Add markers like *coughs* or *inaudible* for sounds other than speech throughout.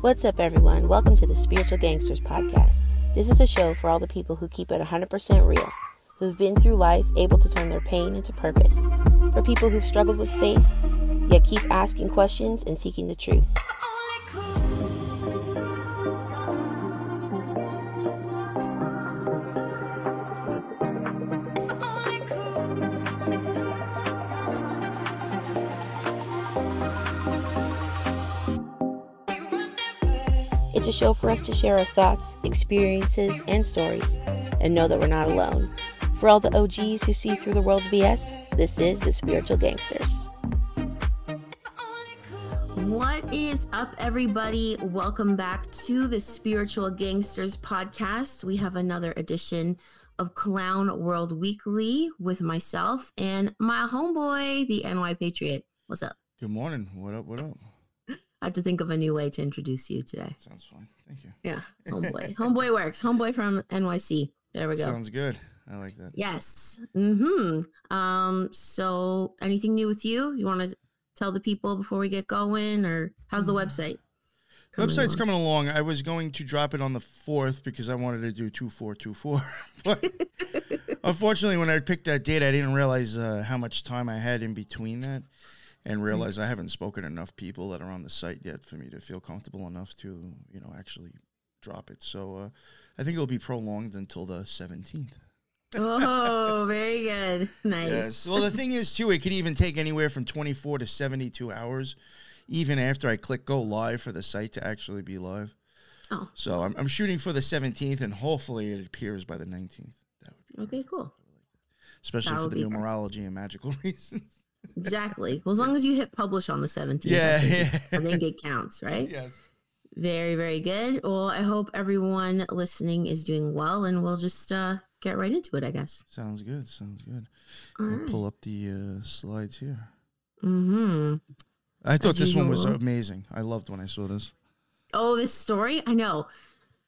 What's up, everyone? Welcome to the Spiritual Gangsters podcast. This is a show for all the people who keep it 100% real, who've been through life able to turn their pain into purpose, for people who've struggled with faith, yet keep asking questions and seeking the truth. A show for us to share our thoughts, experiences, and stories, and know that we're not alone. For all the OGs who see through the world's BS, this is the Spiritual Gangsters. What is up, everybody? Welcome back to the Spiritual Gangsters podcast. We have another edition of Clown World Weekly with myself and my homeboy, the NY Patriot. What's up? Good morning. What up? What up? I had to think of a new way to introduce you today. Sounds fine. Thank you. Yeah, *laughs* homeboy. homeboy works. Homeboy from NYC. There we go. Sounds good. I like that. Yes. Hmm. Um. So, anything new with you? You want to tell the people before we get going, or how's the website? Coming Website's along? coming along. I was going to drop it on the fourth because I wanted to do two four two four, *laughs* but *laughs* unfortunately, when I picked that date, I didn't realize uh, how much time I had in between that and realize mm-hmm. I haven't spoken to enough people that are on the site yet for me to feel comfortable enough to, you know, actually drop it. So uh, I think it'll be prolonged until the 17th. oh, very good. *laughs* Nice. Yes. Well, the thing is, too, it could even take anywhere from 24 to 72 hours, even after I click go live for the site to actually be live. Oh. So I'm, I'm shooting for the 17th, and hopefully it appears by the 19th. That would be okay. Cool. Especially for the numerology and magical *laughs* reasons. Exactly. Well, as long as you hit publish on the 17th, yeah, I think, yeah. I think it counts, right? *laughs* Yes. Very, very good. Well, I hope everyone listening is doing well, and we'll just uh, get right into it, I guess. Sounds good. Sounds good. All I'll right. pull up the uh, slides here. Hmm. I thought As this one was amazing. I loved when I saw this. Oh, this story? I know.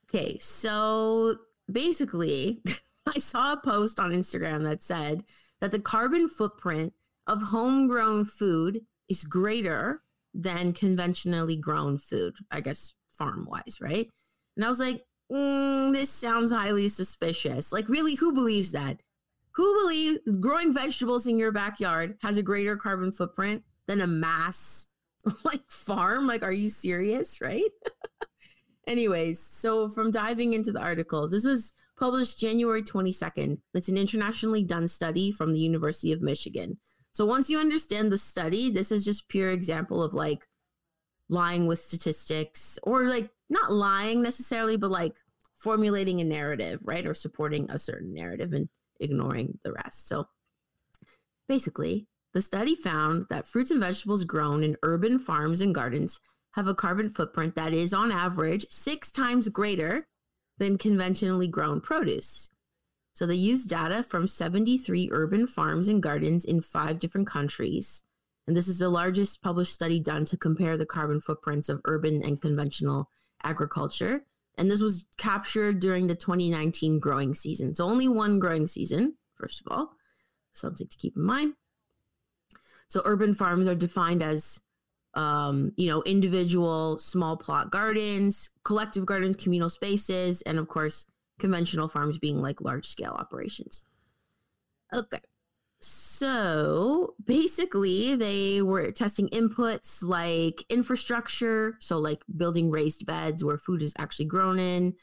Okay, so basically, *laughs* I saw a post on Instagram that said that the carbon footprint of homegrown food is greater than conventionally grown food, I guess farm wise, right? And I was like, mm, this sounds highly suspicious. Like, really, who believes that? Who believes growing vegetables in your backyard has a greater carbon footprint than a mass *laughs* like farm? Like, are you serious? Right? *laughs* Anyways, so from diving into the article, this was published January 22nd. It's an internationally done study from the University of Michigan. So once you understand the study, this is just pure example of like lying with statistics or like not lying necessarily, but like formulating a narrative, right? Or supporting a certain narrative and ignoring the rest. So basically, the study found that fruits and vegetables grown in urban farms and gardens have a carbon footprint that is on average six times greater than conventionally grown produce. So they used data from 73 urban farms and gardens in five different countries. And this is the largest published study done to compare the carbon footprints of urban and conventional agriculture. And this was captured during the 2019 growing season. So only one growing season, first of all, something to keep in mind. So urban farms are defined as um, you know, individual small plot gardens, collective gardens, communal spaces, and of course, conventional farms being like large scale operations. Okay. So basically, they were testing inputs like infrastructure, so like building raised beds where food is actually grown in,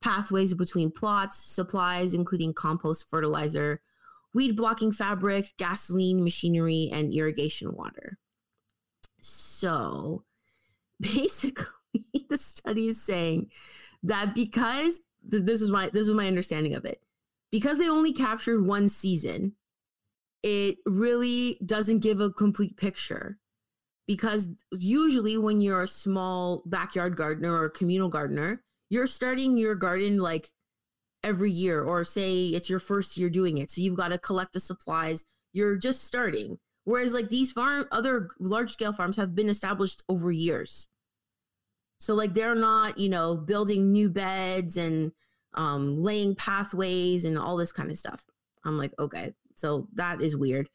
pathways between plots, supplies, including compost, fertilizer, weed blocking fabric, gasoline, machinery, and irrigation water. So basically, *laughs* the study is saying that because this is my this is my understanding of it. Because they only captured one season, it really doesn't give a complete picture. Because usually when you're a small backyard gardener or communal gardener, you're starting your garden like every year or say it's your first year doing it. So you've got to collect the supplies. You're just starting. Whereas like these farm other large scale farms have been established over years. So like they're not, you know, building new beds and um, laying pathways and all this kind of stuff. I'm like, okay, so that is weird.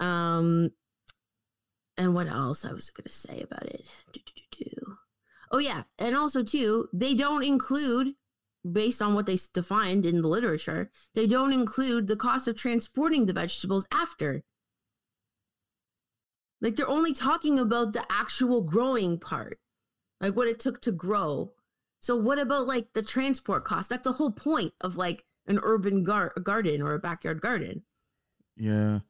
Um, and what else I was gonna say about it? Oh yeah, and also too, they don't include based on what they defined in the literature, they don't include the cost of transporting the vegetables after. Like they're only talking about the actual growing part, like what it took to grow. So what about like the transport cost? That's the whole point of like an urban gar- garden or a backyard garden. Yeah.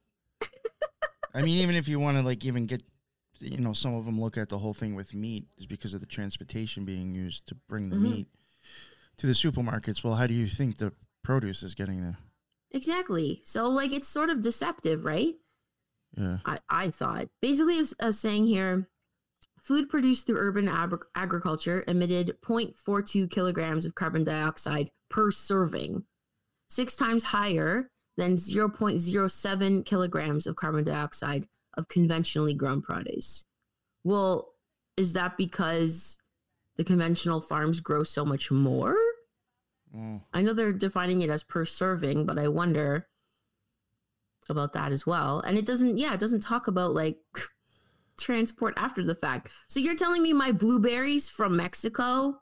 *laughs* I mean, even if you want to like even get, you know, some of them look at the whole thing with meat is because of the transportation being used to bring the mm-hmm. meat to the supermarkets. Well, how do you think the produce is getting there? Exactly. So like it's sort of deceptive, right? Yeah. I, I thought basically it's uh, saying here food produced through urban ab- agriculture emitted 0.42 kilograms of carbon dioxide per serving, six times higher than 0.07 kilograms of carbon dioxide of conventionally grown produce. Well, is that because the conventional farms grow so much more? Mm. I know they're defining it as per serving, but I wonder about that as well. And it doesn't, yeah, it doesn't talk about like *laughs* transport after the fact. So you're telling me my blueberries from Mexico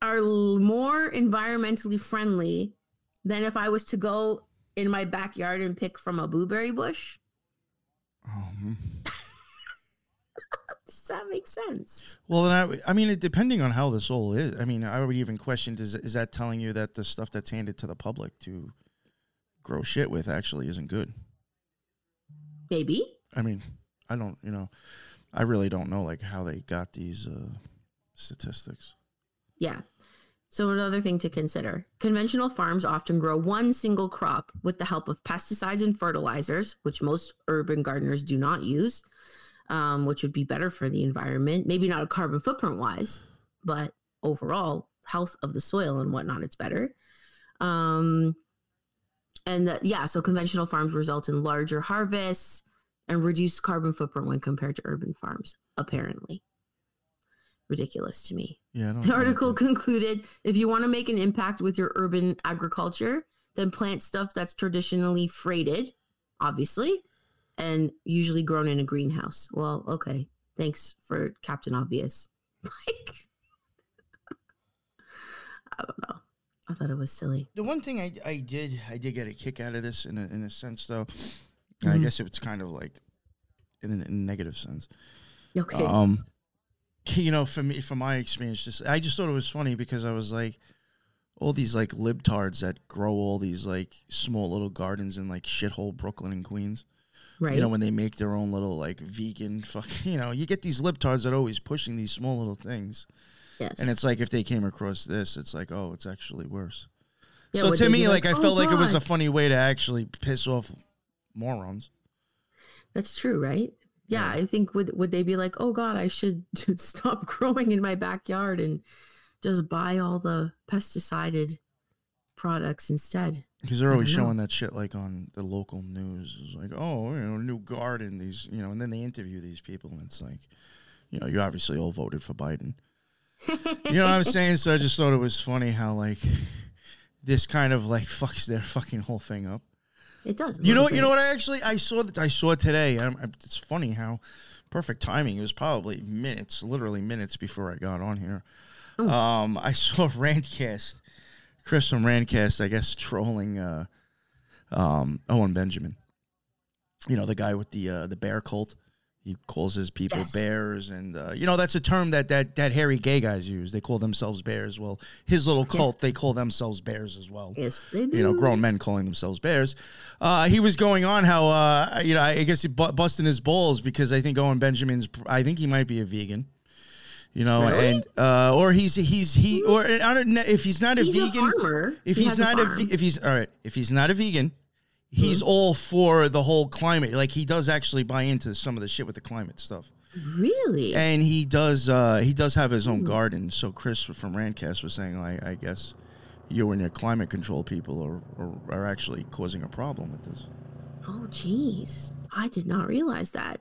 are more environmentally friendly than if I was to go in my backyard and pick from a blueberry bush? Um. *laughs* Does that make sense? Well, then I, I mean, depending on how this all is, I mean, I would even question: is is that telling you that the stuff that's handed to the public to grow shit with actually isn't good? Maybe. I mean, I don't, you know, I really don't know like how they got these uh, statistics. Yeah. So another thing to consider: conventional farms often grow one single crop with the help of pesticides and fertilizers, which most urban gardeners do not use um, which would be better for the environment. Maybe not a carbon footprint wise, but overall health of the soil and whatnot, it's better. Um, and that, yeah, so conventional farms result in larger harvests and reduced carbon footprint when compared to urban farms, apparently. Ridiculous to me. Yeah, the article concluded if you want to make an impact with your urban agriculture, then plant stuff that's traditionally freighted, obviously, and usually grown in a greenhouse. Well, okay. Thanks for Captain Obvious. *laughs* Like, *laughs* I don't know. I thought it was silly. The one thing I, I did I did get a kick out of this in a, in a sense though. Mm-hmm. I guess it's kind of like in a, in a negative sense. Okay. Um, you know, for me, from my experience, just I just thought it was funny because I was like, all these like libtards that grow all these like small little gardens in like shithole Brooklyn and Queens. Right. You know, when they make their own little like vegan *laughs* fuck you know, you get these libtards that are always pushing these small little things. Yes. And it's like if they came across this, it's like, oh, it's actually worse. Yeah, so to me, like, like, I oh, felt God. like it was a funny way to actually piss off morons. That's true, right? Yeah, yeah, I think would would they be like, "Oh God, I should *laughs* stop growing in my backyard and just buy all the pesticided products instead?" Because they're always showing that shit like on the local news. It's like, oh, you know, new garden, these, you know, and then they interview these people, and it's like, you know, you obviously all voted for Biden. you know what I'm saying? So I just thought it was funny how like *laughs* this kind of like *laughs* fucks their fucking whole thing up. It does. You know what? You know what? I actually I saw that I saw today. I, it's funny how perfect timing. It was probably minutes, literally minutes before I got on here. Oh. Um, I saw *laughs* Randcast, Chris from Randcast, I guess, trolling uh, um, Owen Benjamin. You know, the guy with the uh, the bear cult. He calls his people yes. bears, and uh, you know that's a term that, that that hairy gay guys use. They call themselves bears. Well, his little cult, yeah. they call themselves bears as well. Yes, they do. You know, grown men calling themselves bears. Uh, he was going on how uh, you know I guess he bu- busting his balls because I think Owen Benjamin's. I think he might be a vegan you know, really? and uh, or he's he's he or I don't know if he's not a he's vegan. A if he he's not a, a if he's all right, if he's not a vegan, he's mm-hmm. all for the whole climate. Like he does actually buy into some of the shit with the climate stuff. Really? And he does uh, he does have his own mm. garden. So Chris from Rantcast was saying, like, I guess you and your climate control people are, are, are actually causing a problem with this. Oh, geez. I did not realize that.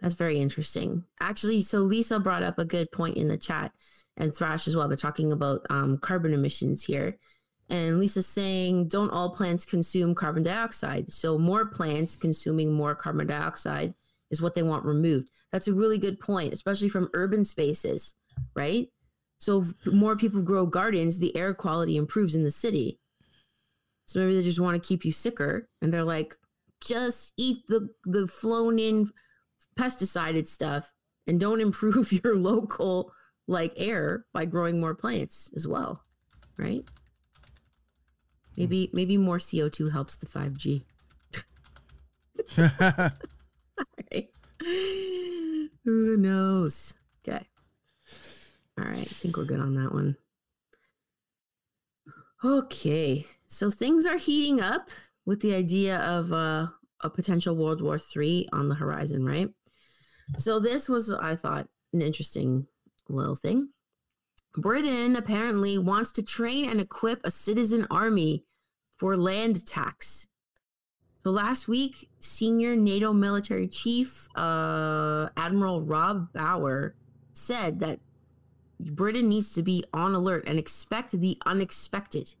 That's very interesting. Actually, so Lisa brought up a good point in the chat and Thrash as well. They're talking about um, carbon emissions here. And Lisa's saying, don't all plants consume carbon dioxide? So more plants consuming more carbon dioxide is what they want removed. That's a really good point, especially from urban spaces, right? So more people grow gardens, the air quality improves in the city. So maybe they just want to keep you sicker, and they're like, just eat the the flown in pesticided stuff and don't *laughs* improve your local like air by growing more plants as well, right? Maybe maybe more CO two helps the five G. *laughs* right. Who knows? Okay. All right. I think we're good on that one. Okay. So things are heating up with the idea of uh, a potential World War III on the horizon, right? So this was, I thought, an interesting little thing. Britain apparently wants to train and equip a citizen army for land tax. So last week, senior NATO military chief uh, Admiral Rob Bauer said that Britain needs to be on alert and expect the unexpected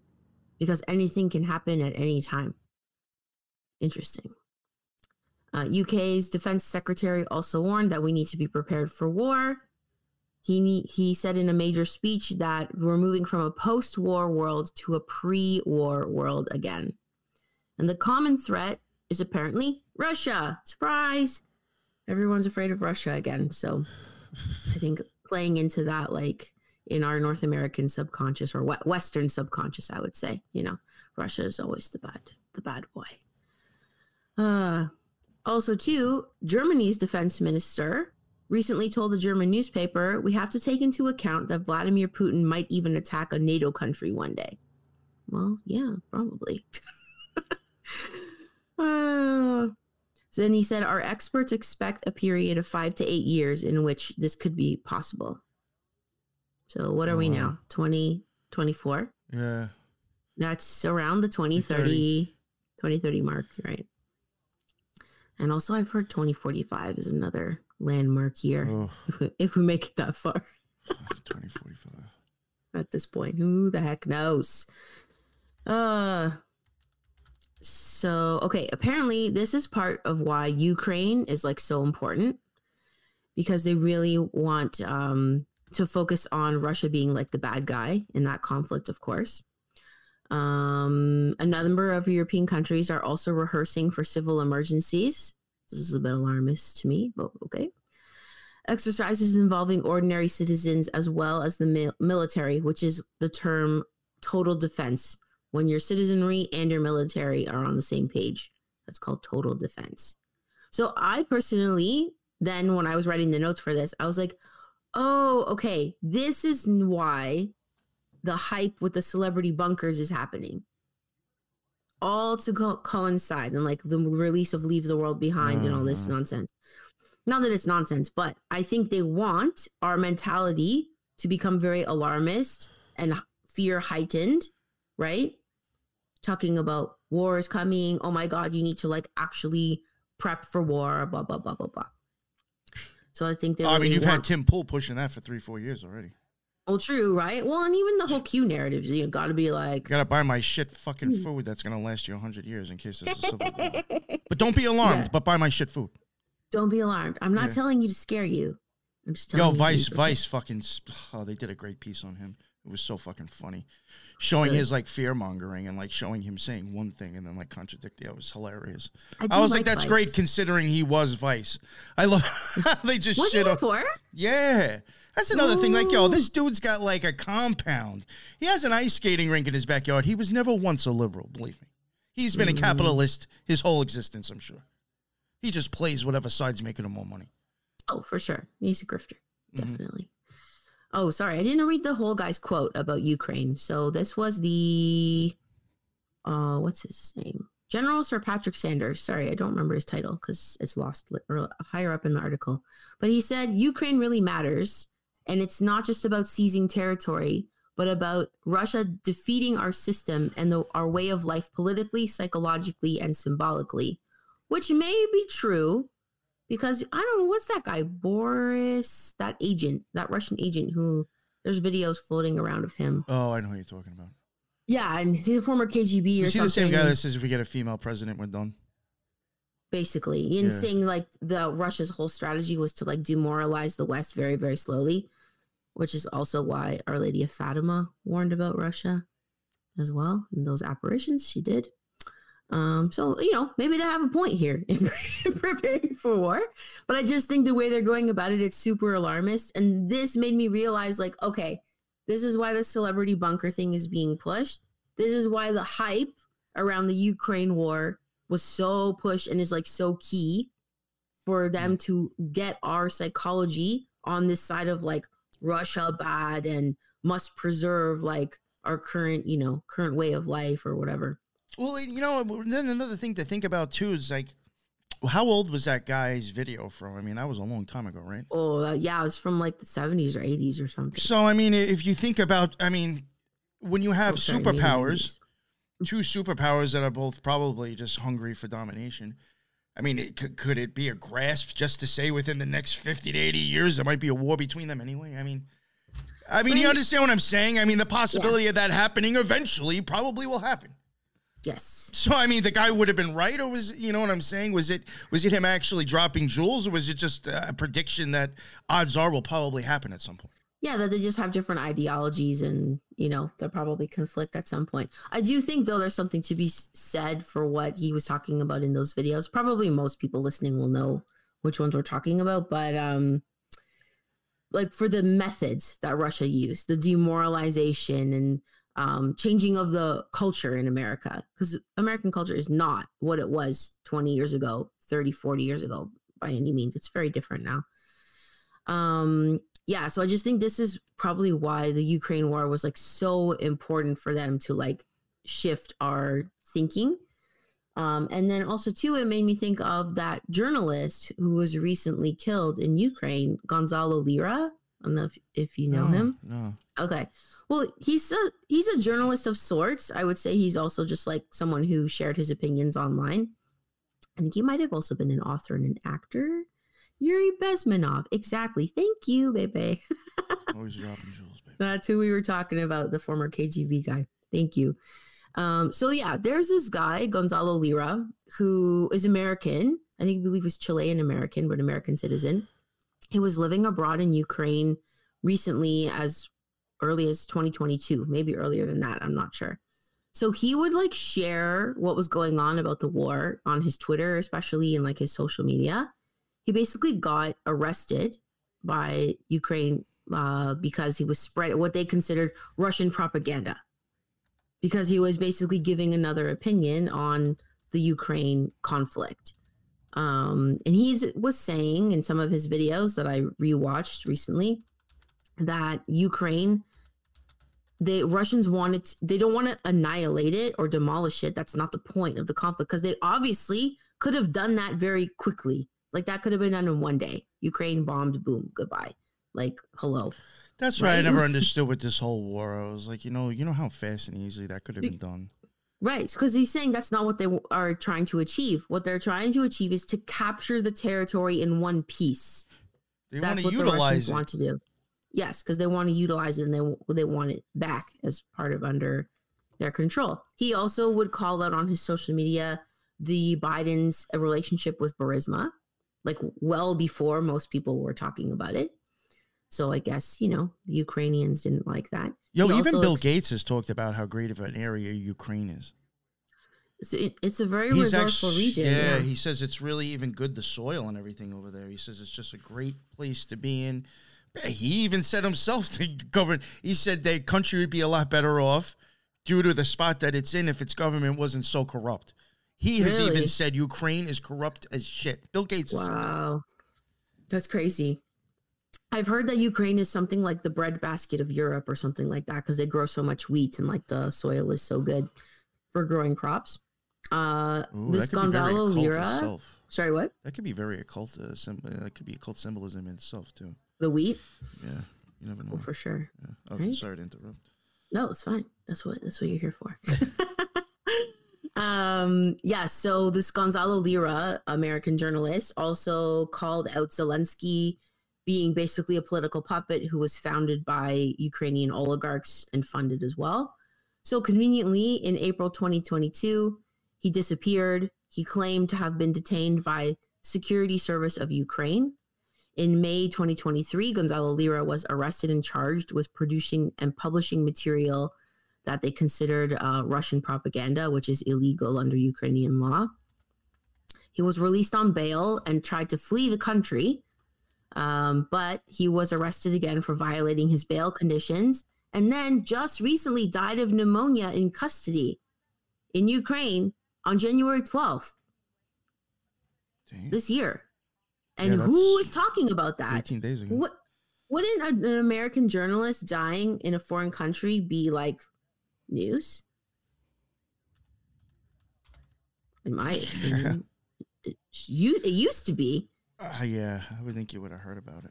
because anything can happen at any time. Interesting. Uh, UK's defense secretary also warned that we need to be prepared for war. He he said in a major speech that we're moving from a post-war world to a pre-war world again. And the common threat is apparently Russia. Surprise! Everyone's afraid of Russia again. So I think playing into that, like in our North American subconscious or Western subconscious, I would say, you know, Russia is always the bad, the bad boy. Uh, also, too, Germany's defense minister recently told a German newspaper we have to take into account that Vladimir Putin might even attack a NATO country one day. Well, yeah, probably. *laughs* uh, so then he said our experts expect a period of five to eight years in which this could be possible. So what are we now? 2024? yeah. That's around the 2030, 2030 mark, right? And also, I've heard 2045 is another landmark year Oh, if we, if we make it that far *laughs* 2045. at this point. Who the heck knows? Uh, so okay. Apparently, this is part of why Ukraine is like so important because they really want um, to focus on Russia being like the bad guy in that conflict, of course. Um, a number of European countries are also rehearsing for civil emergencies. This is a bit alarmist to me, but okay. Exercises involving ordinary citizens as well as the mil- military, which is the term total defense. When your citizenry and your military are on the same page, that's called total defense. So I personally, then when I was writing the notes for this, I was like, oh, okay, this is why the hype with the celebrity bunkers is happening. All to co- coincide and like the release of Leave the World Behind and all this Mhm. nonsense. Not that it's nonsense, but I think they want our mentality to become very alarmist and fear heightened, right? Talking about war is coming. Oh my God, you need to like actually prep for war, blah, blah, blah, blah, blah. So I think they I mean, you've want- had Tim Pool pushing that for three, four years already. Well, true, right? Well, and even the whole Q narrative, you got to be like, I gotta buy my shit fucking Hmm. food that's gonna last you hundred years in case there's a civil war. *laughs* But don't be alarmed. Yeah. But buy my shit food. don't be alarmed. I'm not Yeah. telling you to scare you. I'm just telling Yo, you. Vice, Vice, fucking. Oh, they did a great piece on him. It was so fucking funny, showing his like fear mongering and like showing him saying one thing and then like contradicting. It was hilarious. I, I was like, that's Vice. great considering he was Vice. I love *laughs* they just Was shit on. before? Yeah. That's another thing. Like, yo, this dude's got like a compound. He has an ice skating rink in his backyard. He was never once a liberal, believe me. He's been a Mm. capitalist his whole existence, I'm sure. He just plays whatever side's making him more money. Oh, for sure. He's a grifter. Mhm. Definitely. Oh, sorry. I didn't read the whole guy's quote about Ukraine. So this was the uh what's his name? General Sir Patrick Sanders. Sorry, I don't remember his title because it's lost or higher up in the article. But he said Ukraine really matters, and it's not just about seizing territory, but about Russia defeating our system and the, our way of life politically, psychologically, and symbolically, which may be true because I don't know what's that guy Boris, that agent, that Russian agent who there's videos floating around of him. Oh, I know who you're talking about. Yeah, and he's a former KGB or You see the same guy that says if we get a female president, we're done. basically, in yeah. saying like the Russia's whole strategy was to like demoralize the West very, very slowly, which is also why Our Lady of Fatima warned about Russia as well. In those apparitions, she did. Um, so you know, maybe they have a point here in *laughs* preparing for war. But I just think the way they're going about it, it's super alarmist. And this made me realize, like, okay, this is why the celebrity bunker thing is being pushed. This is why the hype around the Ukraine war was so pushed and is like so key for them mm. to get our psychology on this side of like Russia bad and must preserve like our current, you know, current way of life or whatever. Well, you know, then another thing to think about too is like, how old was that guy's video from? I mean, that was a long time ago, right? Oh, uh, yeah, it was from like the 70s or 80s or something. So, I mean, if you think about, I mean, when you have oh, sorry, superpowers, two superpowers that are both probably just hungry for domination. I mean, it, could, could it be a grasp just to say within the next 50 to 80 years there might be a war between them anyway? I mean, I mean, you understand what I'm saying? I mean, the possibility yeah. of that happening eventually probably will happen. Yes. So I mean, the guy would have been right, or was you know what I'm saying? Was it was it him actually dropping jewels, or was it just a prediction that odds are will probably happen at some point? yeah, that they just have different ideologies and, you know, they'll probably conflict at some point. I do think, though, there's something to be said for what he was talking about in those videos. Probably most people listening will know which ones we're talking about, but, um, like for the methods that Russia used, the demoralization and um, changing of the culture in America, because American culture is not what it was 20 years ago, 30, 40 years ago by any means. It's very different now. Um, yeah, so I just think this is probably why the Ukraine war was like so important for them to like shift our thinking. Um, and then also too, it made me think of that journalist who was recently killed in Ukraine, Gonzalo Lira. I don't know if, if you know no, him. No. Okay. Well, he's a he's a journalist of sorts. I would say he's also just like someone who shared his opinions online. I think he might have also been an author and an actor. Yuri Bezmenov. Exactly. Thank you, baby. *laughs* Always dropping jewels, baby. That's who we were talking about, the former KGB guy. Thank you. Um, so yeah, there's this guy, Gonzalo Lira, who is American. I think I believe he's Chilean American, but American citizen. He was living abroad in Ukraine recently as early as 2022, maybe earlier than that. I'm not sure. So he would like share what was going on about the war on his Twitter, especially in like his social media he basically got arrested by Ukraine uh, because he was spread what they considered Russian propaganda, because he was basically giving another opinion on the Ukraine conflict. Um, and he was saying in some of his videos that I rewatched recently that Ukraine, the Russians wanted, to, they don't want to annihilate it or demolish it. That's not the point of the conflict because they obviously could have done that very quickly like that could have been done in one day. Ukraine bombed, boom, goodbye. Like, hello. That's right. I never *laughs* understood with this whole war. I was like, you know, you know how fast and easily that could have been done. Right, because he's saying that's not what they are trying to achieve. What they're trying to achieve is to capture the territory in one piece. They that's what the Russians it. want to do. Yes, because they want to utilize it and they they want it back as part of under their control. He also would call out on his social media the Biden's uh, relationship with Burisma, like well before most people were talking about it. So I guess, you know, the Ukrainians didn't like that. Yo, he even Bill ex- Gates has talked about how great of an area Ukraine is. It's, it, it's a very He's resourceful actually, region. Yeah, yeah, he says it's really even good, the soil and everything over there. He says it's just a great place to be in. He even said himself *laughs* to govern. He said the country would be a lot better off due to the spot that it's in if its government wasn't so corrupt. He has really? even said Ukraine is corrupt as shit. Bill Gates. Wow, that's crazy. I've heard that Ukraine is something like the breadbasket of Europe or something like that because they grow so much wheat and like the soil is so good for growing crops. Uh, Ooh, this Gonzalo Lira. Sorry, what? That could be very occult. Uh, sim- uh, that could be occult symbolism in itself too. The wheat. Yeah, you never know. Well, for sure. Yeah. Oh, right? sorry to interrupt. No, it's fine. That's what that's what you're here for. *laughs* Um, yeah, so this Gonzalo Lira, American journalist, also called out Zelensky being basically a political puppet who was founded by Ukrainian oligarchs and funded as well. So conveniently, in April 2022, he disappeared. He claimed to have been detained by Security Service of Ukraine. In May 2023, Gonzalo Lira was arrested and charged with producing and publishing material that they considered uh, Russian propaganda, which is illegal under Ukrainian law. He was released on bail and tried to flee the country, um, but he was arrested again for violating his bail conditions and then just recently died of pneumonia in custody in Ukraine on January 12th Damn. this year. And yeah, who is talking about that? 18 days ago. What wouldn't an American journalist dying in a foreign country be like news? In my opinion, it, you it used to be. Uh, yeah, I would think you would have heard about it.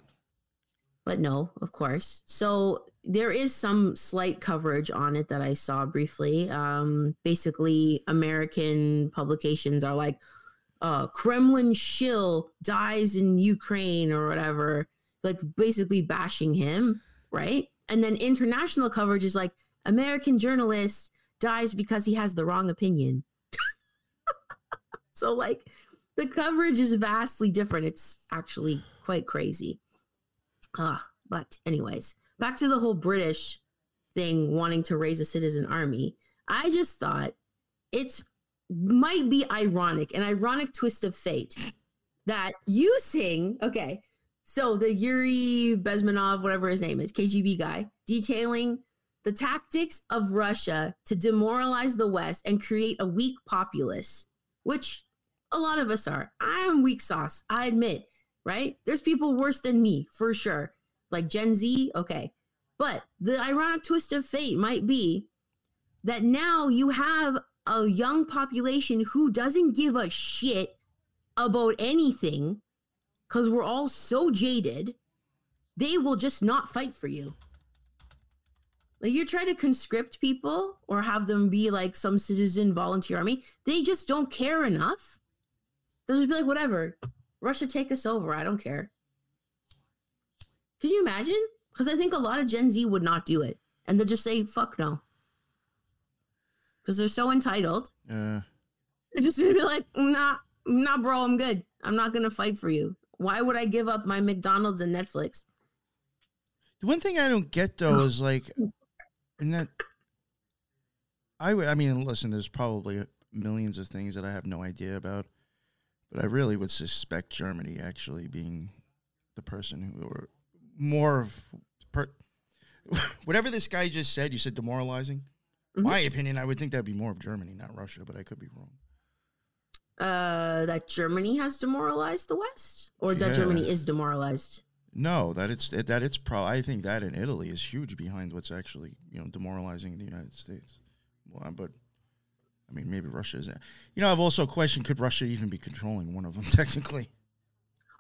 But no, of course. So there is some slight coverage on it that I saw briefly. Um, basically, American publications are like, uh, Kremlin shill dies in Ukraine or whatever, like basically bashing him, right? And then international coverage is like, American journalist dies because he has the wrong opinion. *laughs* so, like, the coverage is vastly different. It's actually quite crazy. Ah, but anyways, back to the whole British thing wanting to raise a citizen army. I just thought it's might be ironic, an ironic twist of fate that you sing. okay, so the Yuri Bezmenov, whatever his name is, KGB guy, detailing the tactics of Russia to demoralize the West and create a weak populace, which a lot of us are. I am weak sauce, I admit, right? There's people worse than me for sure, like Gen Z, okay. But the ironic twist of fate might be that now you have a young population who doesn't give a shit about anything because we're all so jaded, they will just not fight for you. Like you're trying to conscript people or have them be like some citizen volunteer army. They just don't care enough. They'll just be like, whatever. Russia take us over. I don't care. Can you imagine? Because I think a lot of Gen Z would not do it. And they'll just say, fuck no. Because they're so entitled. Yeah. They're just gonna be like, nah, nah, bro, I'm good. I'm not gonna fight for you. Why would I give up my McDonald's and Netflix? The one thing I don't get though is like and that I I mean, listen, there's probably millions of things that I have no idea about, but I really would suspect Germany actually being the person who or more of per, *laughs* whatever this guy just said. You said demoralizing. Mm-hmm. My opinion, I would think that'd be more of Germany, not Russia, but I could be wrong. Uh, that Germany has demoralized the West, or that Germany is demoralized. No, that it's that it's pro. I think that in Italy is huge behind what's actually you know demoralizing the United States. Well, but I mean, maybe Russia is. You know, I've also questioned could Russia even be controlling one of them *laughs* technically.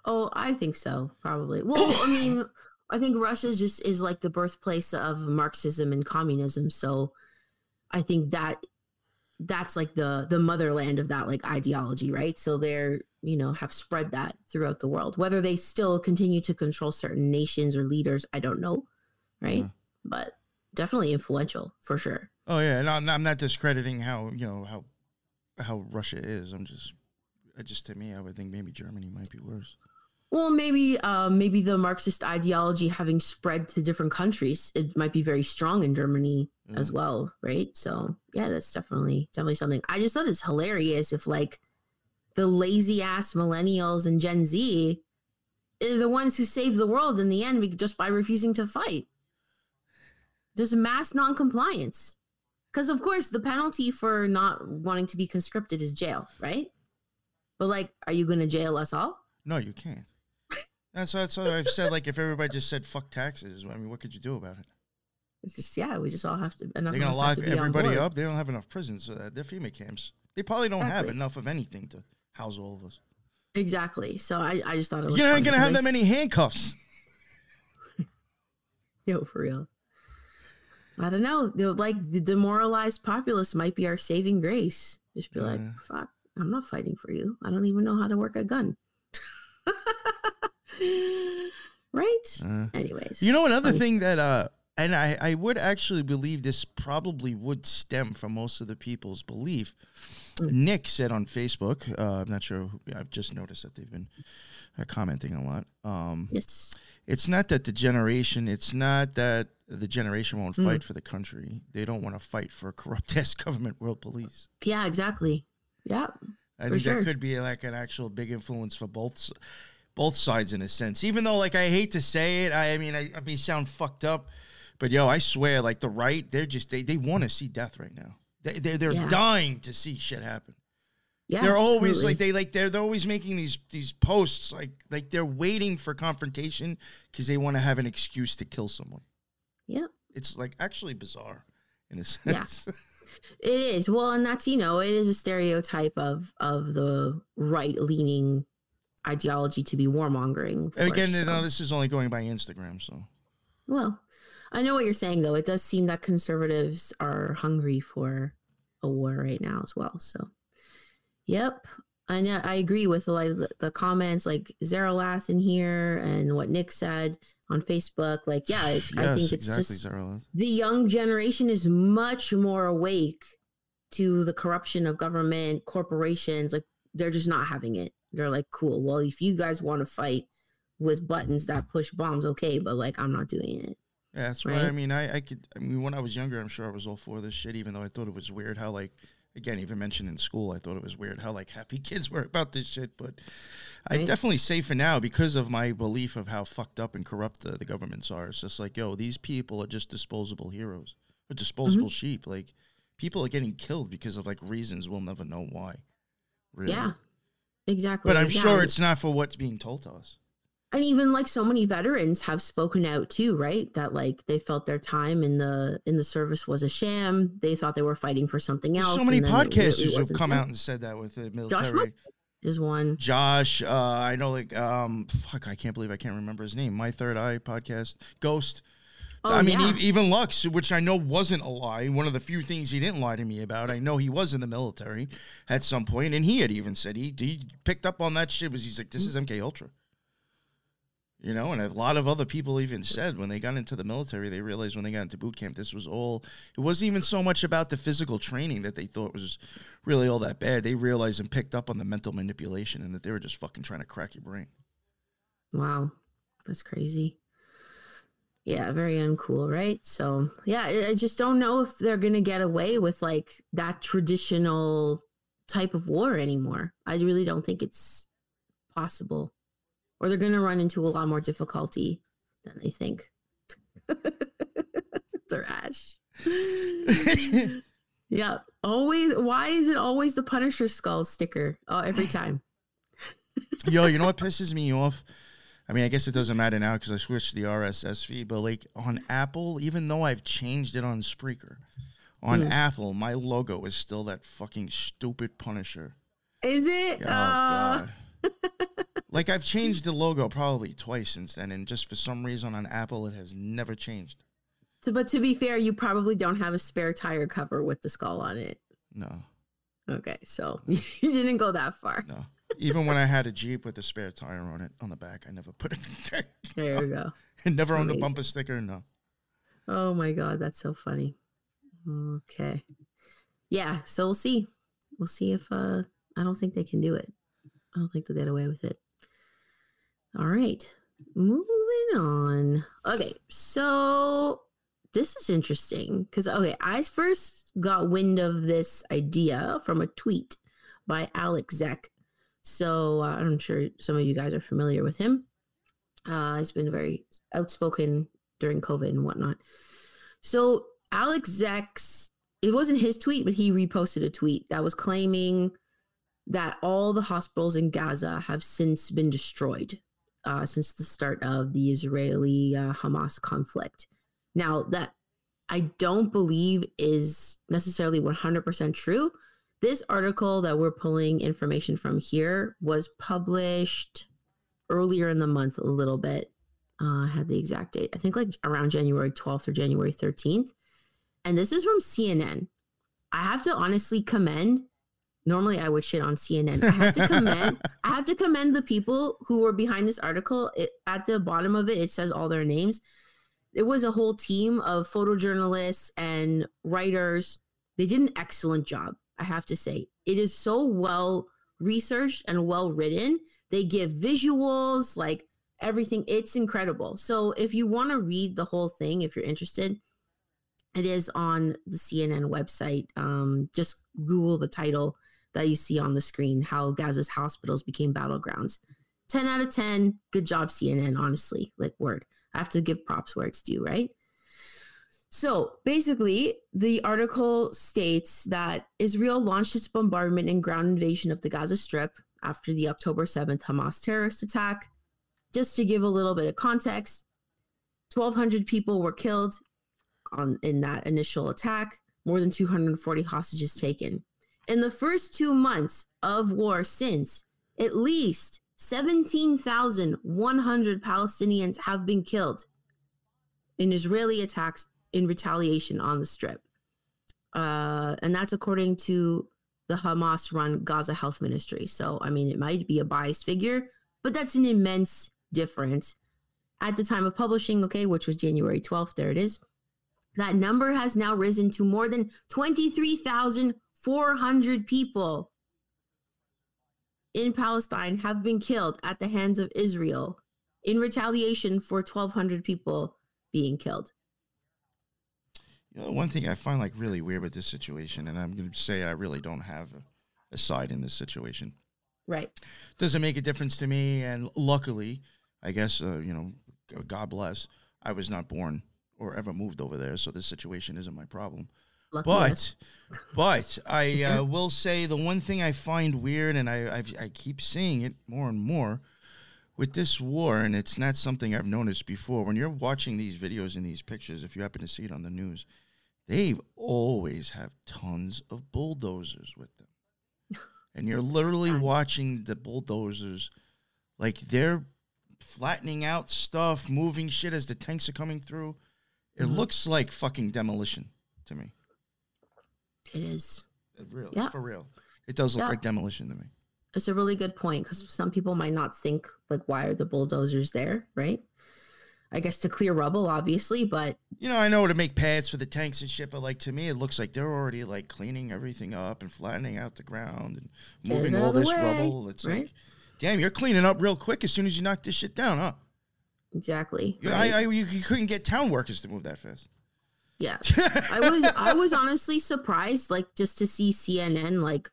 Oh, I think so. Probably. Well, I mean, I think Russia just is like the birthplace of Marxism and communism. So, I think that that's like the the motherland of that like ideology, right? So they're you know have spread that throughout the world. Whether they still continue to control certain nations or leaders i don't know right? Hmm. But definitely influential for sure. Oh yeah no, i'm not discrediting how you know how how russia is. I'm just just to me i would think maybe germany might be worse well maybe um, maybe the marxist ideology having spread to different countries it might be very strong in germany mm. as well right so yeah that's definitely definitely something i just thought it's hilarious if like the lazy ass millennials and Gen Z is the ones who save the world in the end just by refusing to fight. Just mass noncompliance. Because, of course, the penalty for not wanting to be conscripted is jail, right? But, like, are you going to jail us all? No, you can't. That's what, what I've said. Like, if everybody just said fuck taxes, I mean, what could you do about it? It's just, yeah, we just all have to. They're going to lock everybody up. They don't have enough prisons for that. They're FEMA camps. They probably don't exactly. have enough of anything to house all of us. Exactly. So I, I just thought it was. You're not gonna have that many handcuffs. *laughs* Yo, for real. I don't know. They're like the demoralized populace might be our saving grace. Just be yeah. like, fuck, I'm not fighting for you. I don't even know how to work a gun. *laughs* *laughs* right? Uh, Anyways. You know another thing that uh and I, I would actually believe this probably would stem from most of the people's belief. Mm. Nick said on Facebook, uh, I'm not sure, who, I've just noticed that they've been uh, commenting a lot. Um, yes. It's not that the generation, it's not that the generation won't mm. fight for the country. They don't want to fight for a corrupt *laughs* ass government world police. Yeah, exactly. Yeah. I think sure. that could be like an actual big influence for both both sides in a sense. Even though, like, I hate to say it, I, I mean, I, I may sound fucked up, but yo, I swear, like the right, they're just they, they want to see death right now. They they're, they're yeah. dying to see shit happen. Yeah, they're always absolutely. like they like they're, they're always making these these posts like like they're waiting for confrontation because they want to have an excuse to kill someone. Yeah, it's like actually bizarre in a sense. Yeah. *laughs* It is well, and that's you know it is a stereotype of of the right leaning ideology to be warmongering. And again, so. no, this is only going by Instagram, so. Well, I know what you're saying, though. It does seem that conservatives are hungry for a war right now as well. So, yep. I know, I agree with like the, the comments, like Zeralath in here, and what Nick said on Facebook. Like, yeah, yes, I think it's exactly, just the young generation is much more awake to the corruption of government, corporations. Like, they're just not having it. They're like, cool. Well, if you guys want to fight with buttons that push bombs, okay, but like, I'm not doing it. Yeah, that's right? why I mean, I, I could. I mean, when I was younger, I'm sure I was all for this shit. Even though I thought it was weird how, like, again, even mentioned in school, I thought it was weird how like happy *laughs* kids were about this shit. But right. I definitely say for now because of my belief of how fucked up and corrupt the, the governments are. It's just like, yo, these people are just disposable heroes or disposable mm-hmm. sheep. Like, people are getting killed because of like reasons we'll never know why. Really. Yeah, exactly. But I'm yeah. sure it's not for what's being told to us and even like so many veterans have spoken out too right that like they felt their time in the in the service was a sham they thought they were fighting for something else so many podcasters have come out and said that with the military josh is one josh uh i know like um fuck i can't believe i can't remember his name my third eye podcast ghost Oh, I mean, yeah. even Lux, which I know wasn't a lie, one of the few things he didn't lie to me about. I know he was in the military at some point, and he had even said he, he picked up on that shit. Was he's like, this is MK Ultra. You know, and a lot of other people even said when they got into the military, they realized when they got into boot camp, this was all, it wasn't even so much about the physical training that they thought was really all that bad. They realized and picked up on the mental manipulation and that they were just fucking trying to crack your brain. Wow. That's crazy. Yeah, very uncool, right? So, yeah, I just don't know if they're going to get away with like that traditional type of war anymore. I really don't think it's possible or they're going to run into a lot more difficulty than they think. *laughs* Thrash. *laughs* yeah. Always. Why is it always the Punisher skull sticker? Oh, every time. Yo, you know what pisses me off? I mean, I guess it doesn't matter now because I switched the RSS feed, but like on Apple, even though I've changed it on Spreaker, on mm. Apple, my logo is still that fucking stupid Punisher. Is it? Oh, uh... God. *laughs* like I've changed the logo probably twice since then, and just for some reason on Apple it has never changed. So, but to be fair, you probably don't have a spare tire cover with the skull on it. No. Okay, so *laughs* you didn't go that far. No. Even when I had a Jeep with a spare tire on it on the back, I never put it there. *laughs* There you go. *laughs* and never owned a bumper sticker, no. Oh my god, that's so funny. Okay. Yeah, so we'll see. We'll see if uh I don't think they can do it. I don't think they'll get away with it. All right, moving on. Okay, so this is interesting because okay, I first got wind of this idea from a tweet by Alex Zek. So uh, I'm sure some of you guys are familiar with him. Uh, he's been very outspoken during COVID and whatnot. So Alex Zek's it wasn't his tweet, but he reposted a tweet that was claiming that all the hospitals in Gaza have since been destroyed uh, since the start of the Israeli uh, Hamas conflict. Now, that I don't believe is necessarily 100% true. This article that we're pulling information from here was published earlier in the month, a little bit. Uh, I had the exact date, I think like around January 12th or January 13th. And this is from CNN. I have to honestly commend normally I would shit on CNN. I have to commend *laughs* I have to commend the people who were behind this article. It, at the bottom of it, it says all their names. it was a whole team of photojournalists and writers. They did an excellent job, I have to say. It is so well researched and well written. They give visuals, like everything. It's incredible. So if you want to read the whole thing, if you're interested, it is on the CNN website. Um, just Google the title that you see on the screen how Gaza's hospitals became battlegrounds. 10 out of 10. Good job, CNN, honestly. Like, word. I have to give props where it's due, right? So basically, the article states that Israel launched its bombardment and ground invasion of the Gaza Strip after the October 7th Hamas terrorist attack. Just to give a little bit of context, 1,200 people were killed on in that initial attack, more than 240 hostages taken. In the first two months of war since, at least 17,100 Palestinians have been killed in Israeli attacks in retaliation on the strip. Uh, and that's according to the Hamas run Gaza Health Ministry. So, I mean, it might be a biased figure, but that's an immense difference. At the time of publishing, okay, which was January 12th, there it is. That number has now risen to more than 23,400 people in Palestine have been killed at the hands of Israel in retaliation for 1,200 people being killed. You know, one thing I find like really weird with this situation, and I'm going to say I really don't have a, a side in this situation. Right. Doesn't make a difference to me, and luckily, I guess uh, you know, God bless, I was not born or ever moved over there, so this situation isn't my problem. Luckily. But, *laughs* but I uh, will say the one thing I find weird, and I I've, I keep seeing it more and more with this war, and it's not something I've noticed before. When you're watching these videos and these pictures, if you happen to see it on the news, they always have tons of bulldozers with them. *laughs* And you're literally watching the bulldozers like they're flattening out stuff, moving shit as the tanks are coming through. It mm-hmm. looks like fucking demolition to me. It is. It really, yeah. for real. It does look yeah. like demolition to me. It's a really good point because some people might not think like why are the bulldozers there, right? I guess to clear rubble, obviously, but you know, I know to make pads for the tanks and shit, but like to me, it looks like they're already like cleaning everything up and flattening out the ground and moving all this way, rubble. It's right? like, damn, you're cleaning up real quick as soon as you knock this shit down, huh? Exactly. Yeah, right? I, I you, you couldn't get town workers to move that fast. Yeah, *laughs* I was I was honestly surprised, like just to see CNN like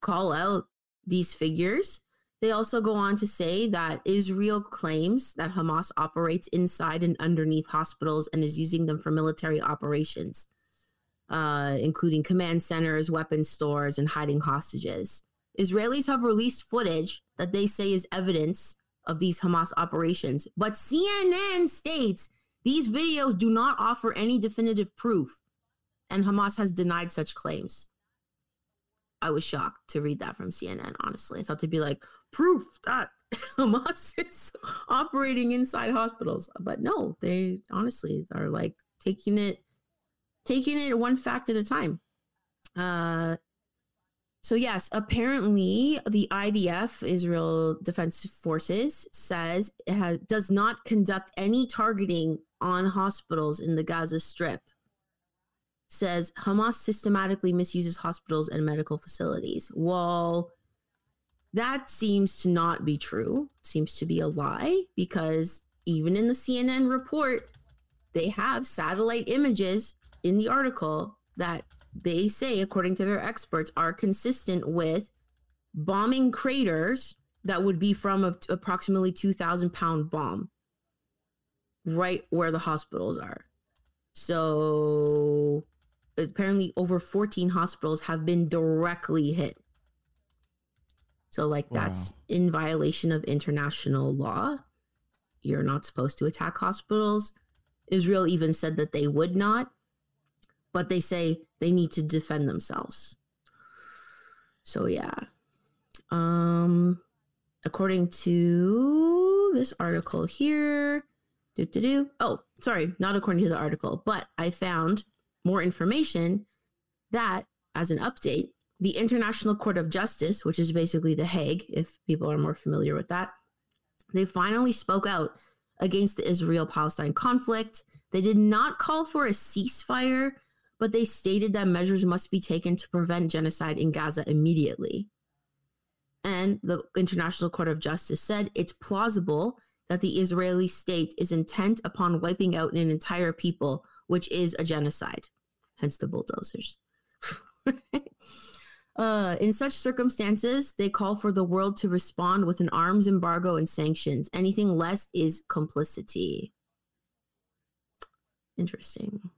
call out these figures they also go on to say that Israel claims that Hamas operates inside and underneath hospitals and is using them for military operations, uh, including command centers, weapons stores, and hiding hostages. Israelis have released footage that they say is evidence of these Hamas operations, but CNN states these videos do not offer any definitive proof, and Hamas has denied such claims. I was shocked to read that from CNN, honestly. I thought they'd be like, proof that *laughs* Hamas is operating inside hospitals. But no, they honestly are like taking it taking it one fact at a time. Uh so yes, apparently the IDF, Israel Defense Forces, says it has, does not conduct any targeting on hospitals in the Gaza Strip. Says Hamas systematically misuses hospitals and medical facilities. Well, that seems to not be true, seems to be a lie because even in the CNN report, they have satellite images in the article that they say, according to their experts, are consistent with bombing craters that would be from a, approximately 2,000 pound bomb right where the hospitals are. So apparently, over 14 hospitals have been directly hit so, like, wow. that's in violation of international law. You're not supposed to attack hospitals. Israel even said that they would not, but they say they need to defend themselves. So, yeah. Um, according to this article here, do do do. Oh, sorry, not according to the article, but I found more information that, as an update, the International Court of Justice, which is basically The Hague, if people are more familiar with that, they finally spoke out against the Israel Palestine conflict They did not call for a ceasefire, but they stated that measures must be taken to prevent genocide in Gaza immediately. And the International Court of Justice said it's plausible that the Israeli state is intent upon wiping out an entire people, which is a genocide, hence the bulldozers. *laughs* uh, in such circumstances, they call for the world to respond with an arms embargo and sanctions. Anything less is complicity. Interesting.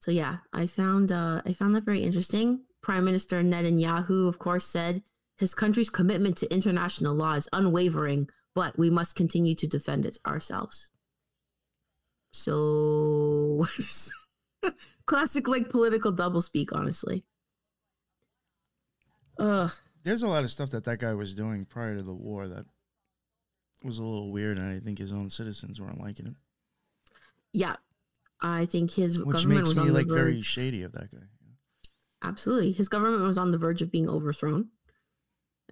So yeah, I found uh, I found that very interesting. Prime Minister Netanyahu, of course, said his country's commitment to international law is unwavering, but we must continue to defend it ourselves. So, *laughs* classic like political doublespeak, honestly. Ugh. There's a lot of stuff that that guy was doing prior to the war that was a little weird, and I think his own citizens weren't liking it. Yeah, I think his Which government makes was me like very shady of that guy. Absolutely, his government was on the verge of being overthrown.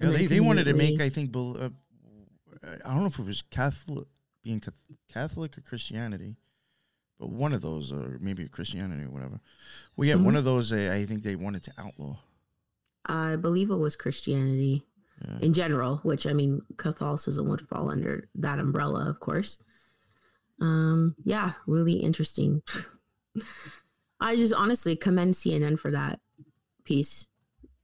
Yeah, they, they wanted to make, I think, uh, I don't know if it was Catholic, being Catholic or Christianity, but one of those, or maybe Christianity or whatever. Well, yeah, mm-hmm. one of those, I, I think they wanted to outlaw. I believe it was Christianity yeah. in general, which I mean, Catholicism would fall under that umbrella, of course. Um, yeah, really interesting. *laughs* I just honestly commend CNN for that piece.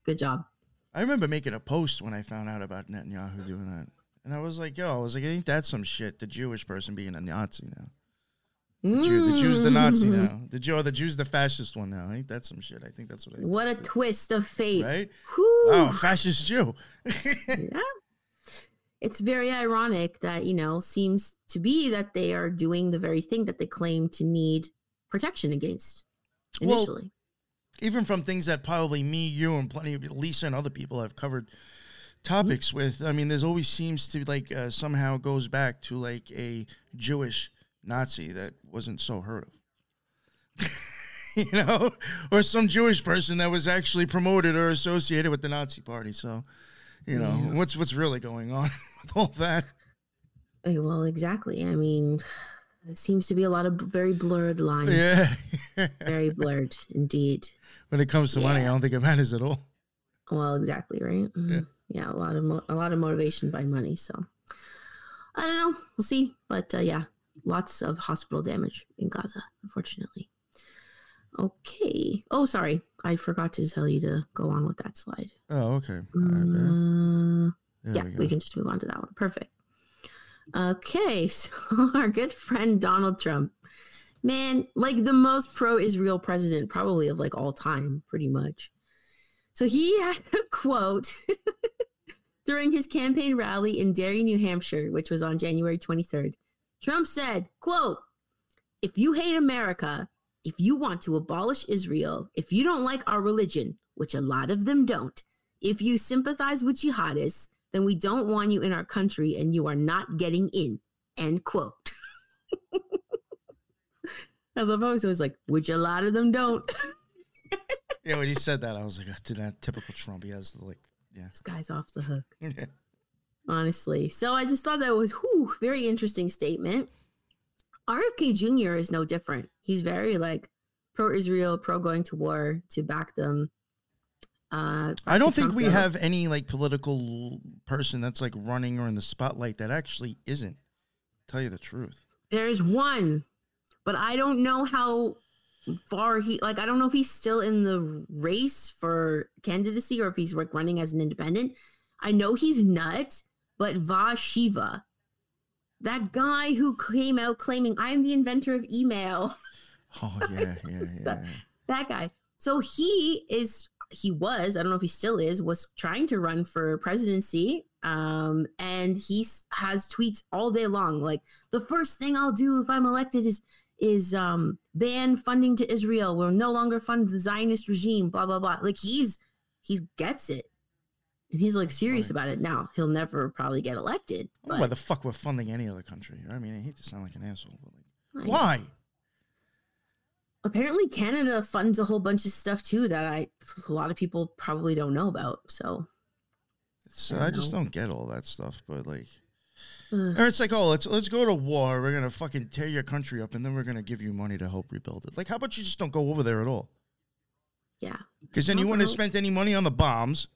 Good job. I remember making a post when I found out about Netanyahu doing that. And I was like, yo, I was like, ain't that some shit? The Jewish person being a Nazi now. The, Jew, the Jew's the Nazi mm. now. The Jew, the Jew's the fascist one now. Ain't that some shit? I think that's what I. What a twist of fate, right? Whew. Oh, fascist Jew. *laughs* yeah, it's very ironic that you know seems to be that they are doing the very thing that they claim to need protection against initially. Well, even from things that probably me, you, and plenty of Lisa and other people have covered topics mm-hmm. with. I mean, there's always seems to like uh, somehow goes back to like a Jewish Nazi that wasn't so heard of. *laughs* you know, or some Jewish person that was actually promoted or associated with the Nazi party. So, you know, yeah. what's what's really going on *laughs* with all that? Well, exactly. I mean, it seems to be a lot of very blurred lines. Yeah, *laughs* very blurred indeed. When it comes to yeah. money, I don't think it matters at all. Well, exactly right. Mm-hmm. Yeah. yeah, a lot of mo- a lot of motivation by money. So I don't know. We'll see. But uh, yeah, lots of hospital damage in Gaza, unfortunately. Okay. Oh, sorry. I forgot to tell you to go on with that slide. Oh, okay. Uh, yeah, we, we, can just move on to that one. Perfect. Okay. *laughs* So, our good friend Donald Trump, man, like the most pro Israel president probably of like all time, pretty much. So, he *laughs* had a quote *laughs* during his campaign rally in Derry, New Hampshire, which was on January 23rd. Trump said, quote, if you hate America, if you want to abolish Israel, if you don't like our religion, which a lot of them don't, if you sympathize with jihadists, then we don't want you in our country and you are not getting in. End quote. *laughs* I love how he's always like, which a lot of them don't. *laughs* yeah, when he said that, I was like, to that typical Trump. He has the like, yeah. This guy's off the hook. yeah *laughs* honestly. So I just thought that was whew, very interesting statement. RFK Jr. is no different. He's very like pro Israel, pro going to war to back them. Uh, I don't think we have any like political person that's like running or in the spotlight that actually isn't. Tell you the truth. There's one, but I don't know how far he like. I don't know if he's still in the race for candidacy or if he's like running as an independent. I know he's nuts, but Va Shiva, that guy who came out claiming I'm the inventor of email. *laughs* Oh yeah, yeah, yeah. That guy. So he is he was, I don't know if he still is, was trying to run for presidency. Um, and he has tweets all day long like the first thing I'll do if I'm elected is is um ban funding to Israel. We'll no longer fund the Zionist regime, blah blah blah. Like he's he gets it. And he's like serious about it now. He'll never probably get elected. Oh, but... Why the fuck we're funding any other country? I mean, I hate to sound like an asshole, but like, why? Apparently, Canada funds a whole bunch of stuff too that I a lot of people probably don't know about. So, I, I just don't get all that stuff. But like, Or it's like, oh, let's let's go to war. We're gonna fucking tear your country up, and then we're gonna give you money to help rebuild it. Like, how about you just don't go over there at all? Yeah. Because then you wouldn't have spent any money on the bombs,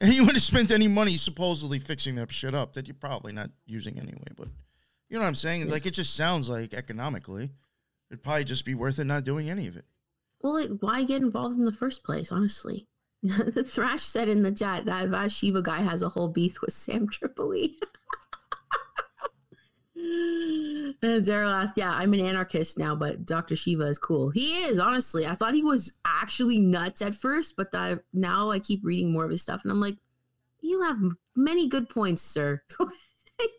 and you wouldn't have spent any money supposedly fixing that shit up that you're probably not using anyway. But you know what I'm saying? Like, it just sounds like economically, it'd probably just be worth it not doing any of it. Well, like, why get involved in the first place? Honestly, the *laughs* Thrash said in the chat that that Shiva guy has a whole beef with Sam Tripoli. *laughs* Zero yeah, I'm an anarchist now, but Dr. Shiva is cool. He is, honestly. I thought he was actually nuts at first, but now I keep reading more of his stuff and I'm like, you have many good points, sir. *laughs* like,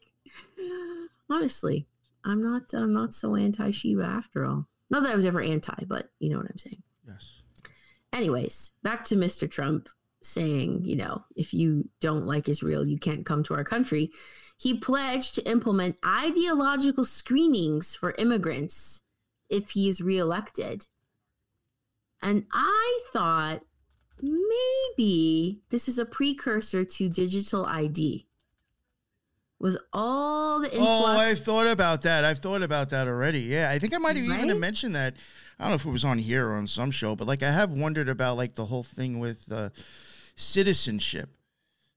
honestly, I'm not I'm not so anti Shiva after all. Not that I was ever anti, but you know what I'm saying. Yes. Anyways, back to Mr. Trump saying, you know, if you don't like Israel, you can't come to our country he pledged to implement ideological screenings for immigrants if he is reelected. And I thought maybe this is a precursor to digital ID. With all the influx. Oh, I've thought about that. I've thought about that already. Yeah, I think I might have right? even mentioned that. I don't know if it was on here or on some show, but like I have wondered about like the whole thing with uh, citizenship.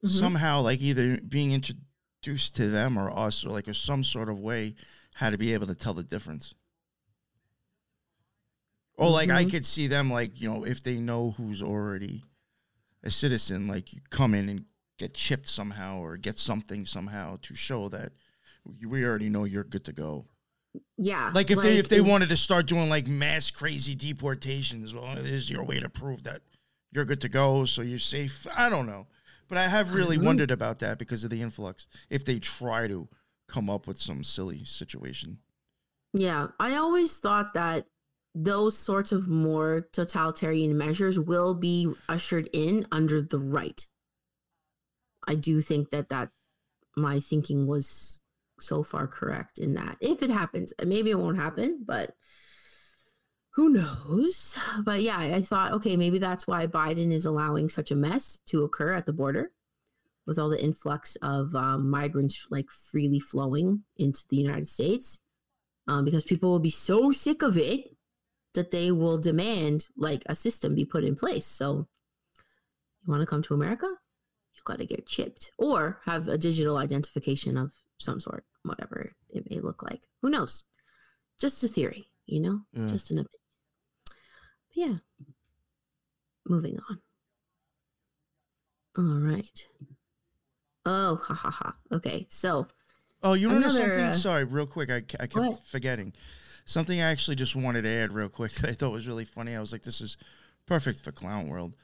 Mm-hmm. Somehow, like either being introduced introduced to them or us or like or some sort of way how to be able to tell the difference. Or like mm-hmm. I could see them like, you know, if they know who's already a citizen, like you come in and get chipped somehow or get something somehow to show that we already know you're good to go. Yeah. Like if like they if they wanted to start doing like mass crazy deportations, well, this is your way to prove that you're good to go, so you're safe. I don't know. But I have really mm-hmm. wondered about that because of the influx. If they try to come up with some silly situation. Yeah, I always thought that those sorts of more totalitarian measures will be ushered in under the right. I do think that that my thinking was so far correct in that. If it happens, maybe it won't happen, but who knows? But yeah, I thought, okay, maybe that's why Biden is allowing such a mess to occur at the border with all the influx of um, migrants like freely flowing into the United States, um, because people will be so sick of it that they will demand like a system be put in place. So, you want to come to America? You got to get chipped or have a digital identification of some sort, whatever it may look like. Who knows? Just a theory, you know, yeah. just an opinion yeah, moving on. All right. Oh, ha ha ha. Okay, so. Oh, you know something? Uh, Sorry, real quick. I, I kept what? forgetting. Something I actually just wanted to add real quick *laughs* that I thought was really funny. I was like, this is perfect for Clown World.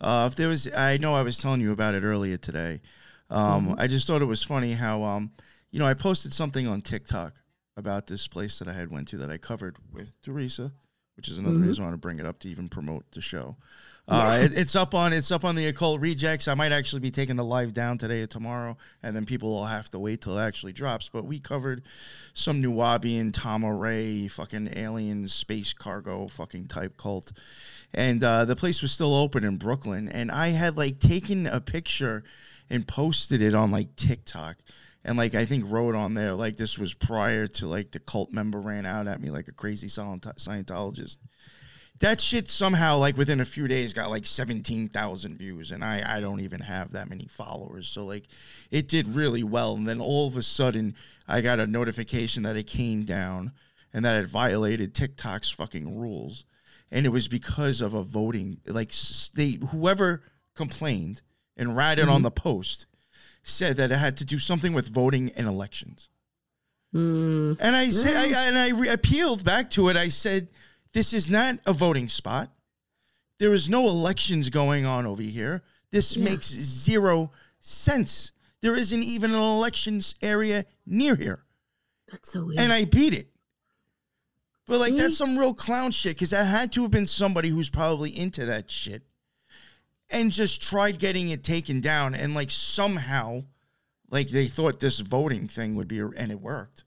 Uh, if there was, I know I was telling you about it earlier today. Um, mm-hmm. I just thought it was funny how, um, you know, I posted something on TikTok about this place that I had went to that I covered with Teresa which is another mm-hmm. reason I want to bring it up to even promote the show. Uh, it, it's up on it's up on the occult rejects. I might actually be taking the live down today or tomorrow, and then people will have to wait till it actually drops. But we covered some Nuwaubian, Tama-Re, fucking alien space cargo, fucking type cult, and uh, the place was still open in Brooklyn. And I had like taken a picture and posted it on like TikTok and like I think wrote on there like this was prior to like the cult member ran out at me like a crazy Scientologist. That shit somehow like within a few days got like seventeen thousand views, and I I don't even have that many followers. So like, it did really well, and then all of a sudden I got a notification that it came down and that it violated TikTok's fucking rules, and it was because of a voting like they whoever complained and ratted mm-hmm. on the post said that it had to do something with voting and elections. Mm. And I said, I, and I re- appealed back to it. I said, this is not a voting spot. There is no elections going on over here. This yeah. makes zero sense. There isn't even an elections area near here. That's so weird. And I beat it. But like that's some real clown shit because that had to have been somebody who's probably into that shit and just tried getting it taken down and like somehow like they thought this voting thing would be and it worked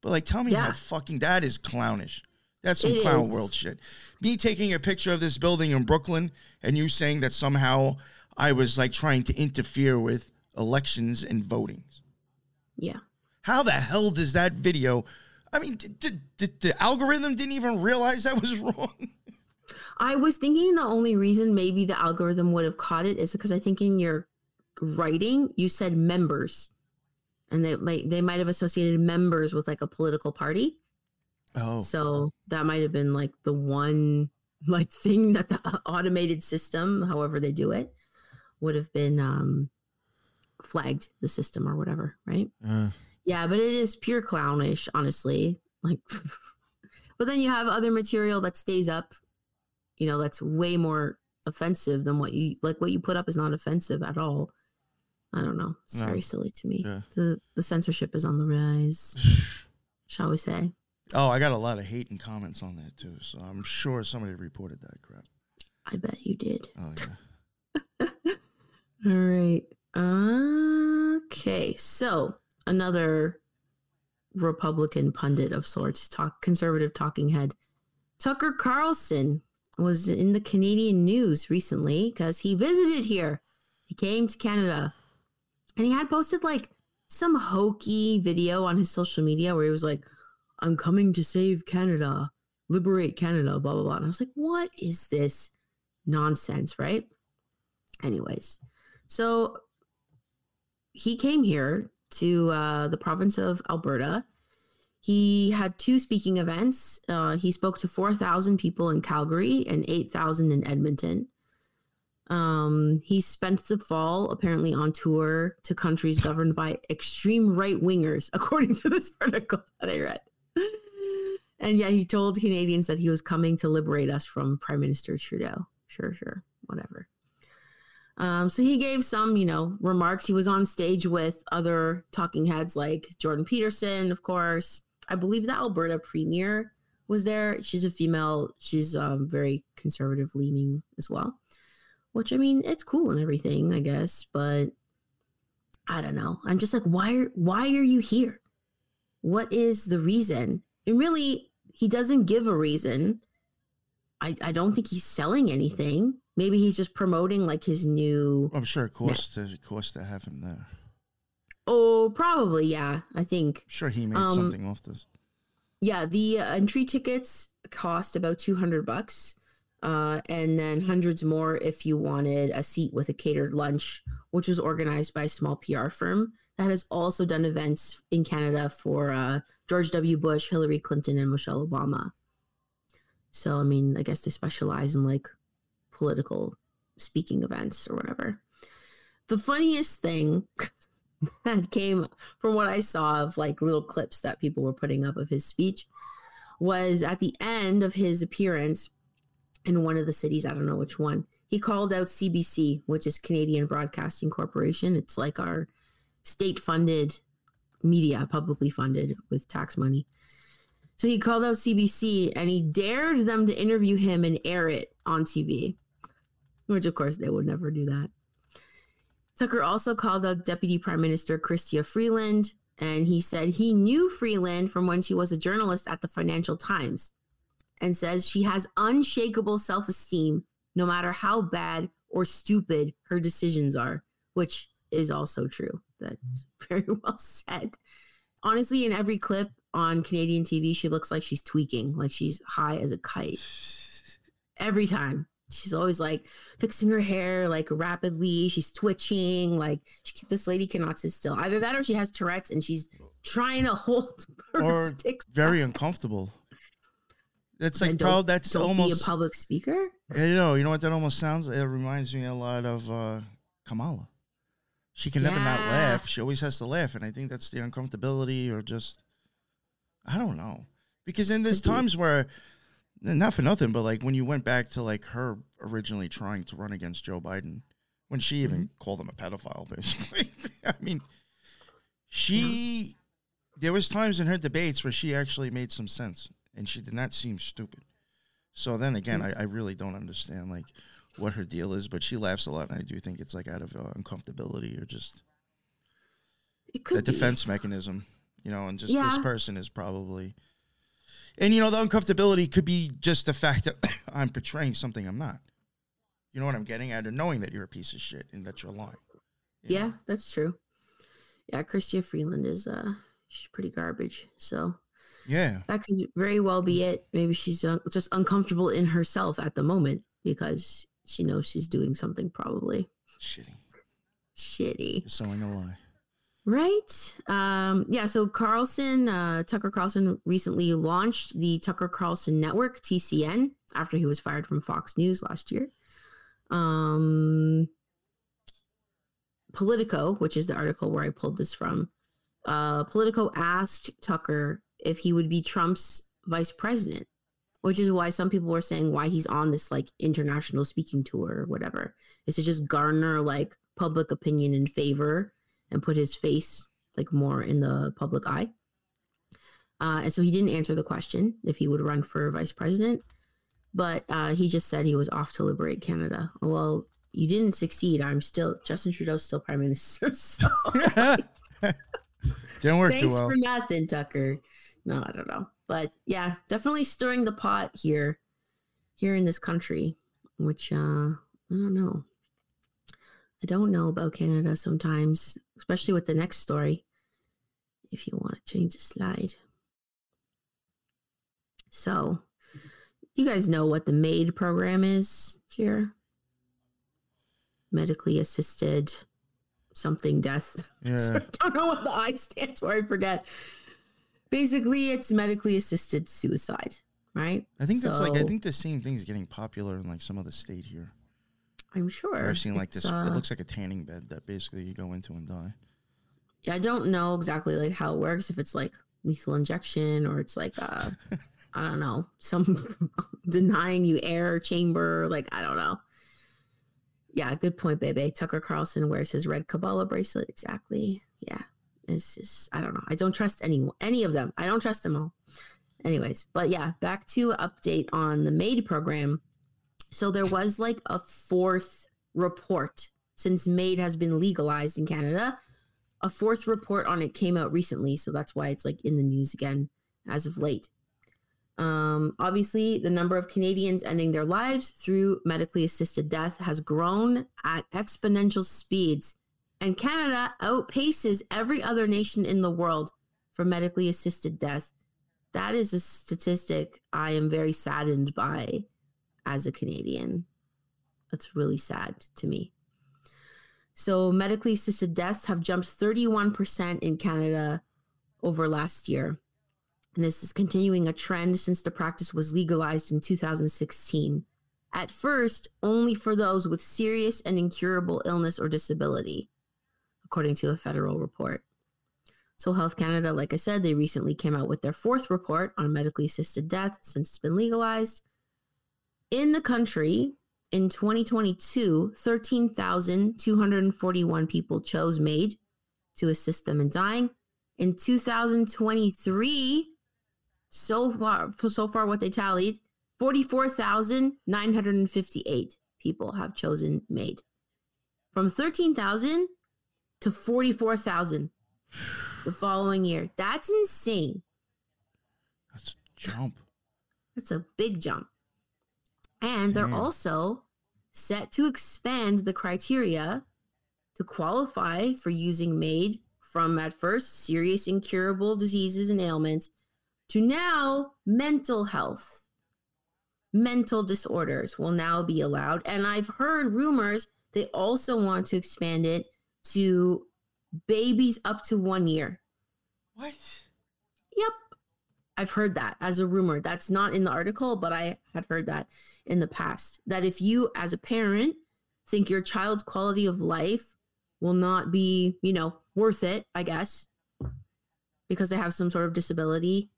but like tell me yeah. how fucking that is clownish that's some it clown is. world shit me taking a picture of this building in brooklyn and you saying that somehow i was like trying to interfere with elections and votings. Yeah. How the hell does that video? I mean, did, did the algorithm didn't even realize that was *laughs* wrong? I was thinking the only reason maybe the algorithm would have caught it is because I think in your writing you said members, and they might they might have associated members with like a political party. Oh, So that might have been like the one *laughs* like thing that the *laughs* automated system, however they do it, would have been um flagged the system or whatever, right? uh, Yeah, but it is pure clownish, honestly. Like *laughs* but then you have other material that stays up, you know, that's way more offensive than what you like what you put up is not offensive at all. I don't know. It's No. very silly to me. Yeah. The the censorship is on the rise, *sighs* shall we say. oh, I got a lot of hate and comments on that too. So I'm sure somebody reported that crap. I bet you did. Oh yeah. *laughs* All right. Okay. So another Republican pundit of sorts, talk conservative talking head, Tucker Carlson was in the Canadian news recently because he visited here. He came to Canada and he had posted like some hokey video on his social media where he was like, I'm coming to save Canada, liberate Canada, blah, blah, blah. And I was like, what is this nonsense, right? Anyways, so he came here to uh, the province of Alberta. He had two speaking events. Uh, he spoke to 4,000 people in Calgary and 8,000 in Edmonton. Um, he spent the fall apparently on tour to countries governed by extreme right wingers, *laughs* according to this article that I read. And yeah, he told Canadians that he was coming to liberate us from Prime Minister Trudeau. Sure, sure, whatever. Um, so he gave some, you know, remarks. He was on stage with other talking heads like Jordan Peterson, of course. I believe the Alberta Premier was there. She's a female. She's um, very conservative leaning as well, which I mean, it's cool and everything, I guess. But I don't know. I'm just like, why? Are, why are you here? What is the reason? And really, he doesn't give a reason. I, I don't think he's selling anything. Maybe he's just promoting like his new. I'm sure it costs to it costs to have him there. Oh, probably yeah. I think I'm sure he made Um, something off this. yeah. The uh, entry tickets cost about two hundred bucks, uh, and then hundreds more if you wanted a seat with a catered lunch, which was organized by a small PR firm that has also done events in Canada for uh, George W. Bush, Hillary Clinton, and Michelle Obama. So I mean, I guess they specialize in like political speaking events or whatever. The funniest thing *laughs* that *laughs* came from what I saw of like little clips that people were putting up of his speech was at the end of his appearance in one of the cities, I don't know which one, he called out CBC, which is Canadian Broadcasting Corporation. It's like our state funded media, publicly funded with tax money. So he called out CBC and he dared them to interview him and air it on TV, which of course they would never do that. Tucker also called out Deputy Prime Minister Chrystia Freeland, and he said he knew Freeland from when she was a journalist at the Financial Times and says she has unshakable self esteem no matter how bad or stupid her decisions are, which is also true. That's mm-hmm. *laughs* very well said. Honestly, in every clip on Canadian TV, she looks like she's tweaking, like she's high as a kite. *laughs* Every time. She's always like fixing her hair like rapidly. She's twitching. Like she, this lady cannot sit still. Either that or she has Tourette's and she's trying to *laughs* hold her Or dicks Very back. uncomfortable. That's like don't- that's Don't almost a public speaker. Yeah, you know, you know what that almost sounds. It reminds me a lot of uh, Kamala. She can never not laugh. She always has to laugh, and I think that's the uncomfortability, or just I don't know. Because in there's times where, not for nothing, but like when you went back to like her originally trying to run against Joe Biden, when she even Mm-hmm. called him a pedophile, *laughs* basically. *laughs* I mean, she. There was times in her debates where she actually made some sense, and she did not seem stupid. So then again, Mm-hmm. I, I really don't understand like what her deal is, but she laughs a lot, and I do think it's like out of uh, uncomfortability or just It could defense mechanism, you know. And just this person is probably, and you know, the uncomfortability could be just the fact that *coughs* I'm portraying something I'm not. You know what I'm getting at, or knowing that you're a piece of shit and that you're lying. you Yeah, know? that's true. Yeah, Chrystia Freeland is uh she's pretty garbage. So yeah, that could very well be it. Maybe she's uh, just uncomfortable in herself at the moment because she knows she's doing something probably shitty. Shitty. selling a lie. Right. Um, yeah. So Carlson, uh, Tucker Carlson recently launched the Tucker Carlson Network, TCN, after he was fired from Fox News last year. Um, Politico, which is the article where I pulled this from, uh, Politico asked Tucker if he would be Trump's vice president, which is why some people were saying why he's on this like international speaking tour or whatever. Is to just garner like public opinion in favor and put his face like more in the public eye. Uh, and so he didn't answer the question if he would run for vice president, but uh, he just said he was off to liberate Canada. Well, you didn't succeed. I'm still Justin Trudeau's still prime minister. *laughs* So *laughs* didn't work too well. Thanks for nothing, Tucker. No, I don't know, but yeah, definitely stirring the pot here, here in this country, which uh, I don't know. I don't know about Canada sometimes, especially with the next story. If you want to change the slide. So, you guys know what the MAID program is here? Medically assisted something death. *laughs* Yeah. so I don't know what the I stands for. I forget. Basically, it's medically assisted suicide, right? I think so, that's like I think the same thing is getting popular in like some of the state here. I'm sure. I've seen like this. Uh, it looks like a tanning bed that basically you go into and die. Yeah, I don't know exactly like how it works. If it's like lethal injection or it's like uh, *laughs* I don't know, some *laughs* denying you air chamber. Like I don't know. Yeah, good point, baby. Tucker Carlson wears his red Kabbalah bracelet. Exactly. Yeah, it's just I don't know. I don't trust any any of them. I don't trust them all. Anyways, but yeah, back to update on the MAID program. So there was like a fourth report since MAID has been legalized in Canada. A fourth report on it came out recently, so that's why it's like in the news again as of late. Um, obviously, the number of Canadians ending their lives through medically assisted death has grown at exponential speeds, and Canada outpaces every other nation in the world for medically assisted death. That is a statistic I am very saddened by as a Canadian. That's really sad to me. So, medically assisted deaths have jumped 31% in Canada over last year. And this is continuing a trend since the practice was legalized in 2016. At first, only for those with serious and incurable illness or disability, according to a federal report. So, Health Canada, like I said, they recently came out with their fourth report on medically assisted death since it's been legalized. In the country, in 2022, 13,241 people chose MAID to assist them in dying. In 2023, so far, so far, what they tallied, 44,958 people have chosen MAID. From 13,000 to 44,000 the following year. That's insane. That's a jump. That's a big jump. And they're mm. also set to expand the criteria to qualify for using MAID from at first serious incurable diseases and ailments to now mental health. Mental disorders will now be allowed. And I've heard rumors they also want to expand it to babies up to one year. What? Yep. I've heard that as a rumor. That's not in the article, but I had heard that in the past. That if you, as a parent, think your child's quality of life will not be, you know, worth it, I guess, because they have some sort of disability,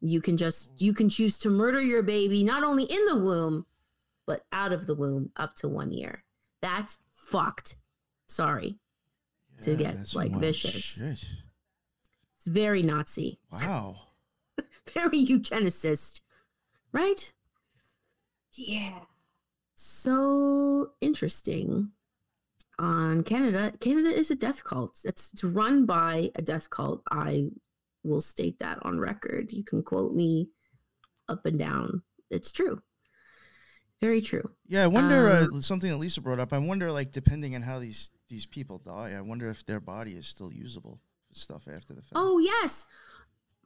you can just, you can choose to murder your baby, not only in the womb, but out of the womb up to one year. That's fucked. Sorry yeah, to get like vicious. Shit. It's very Nazi. Wow. *laughs* very eugenicist, right? Yeah. So interesting. On Canada, Canada is a death cult. It's, it's run by a death cult. I will state that on record. You can quote me up and down. It's true. Very true. Yeah, I wonder Um, uh, something that Lisa brought up. I wonder, like, depending on how these these people die, I wonder if their body is still usable for stuff after the fact. Oh, yes.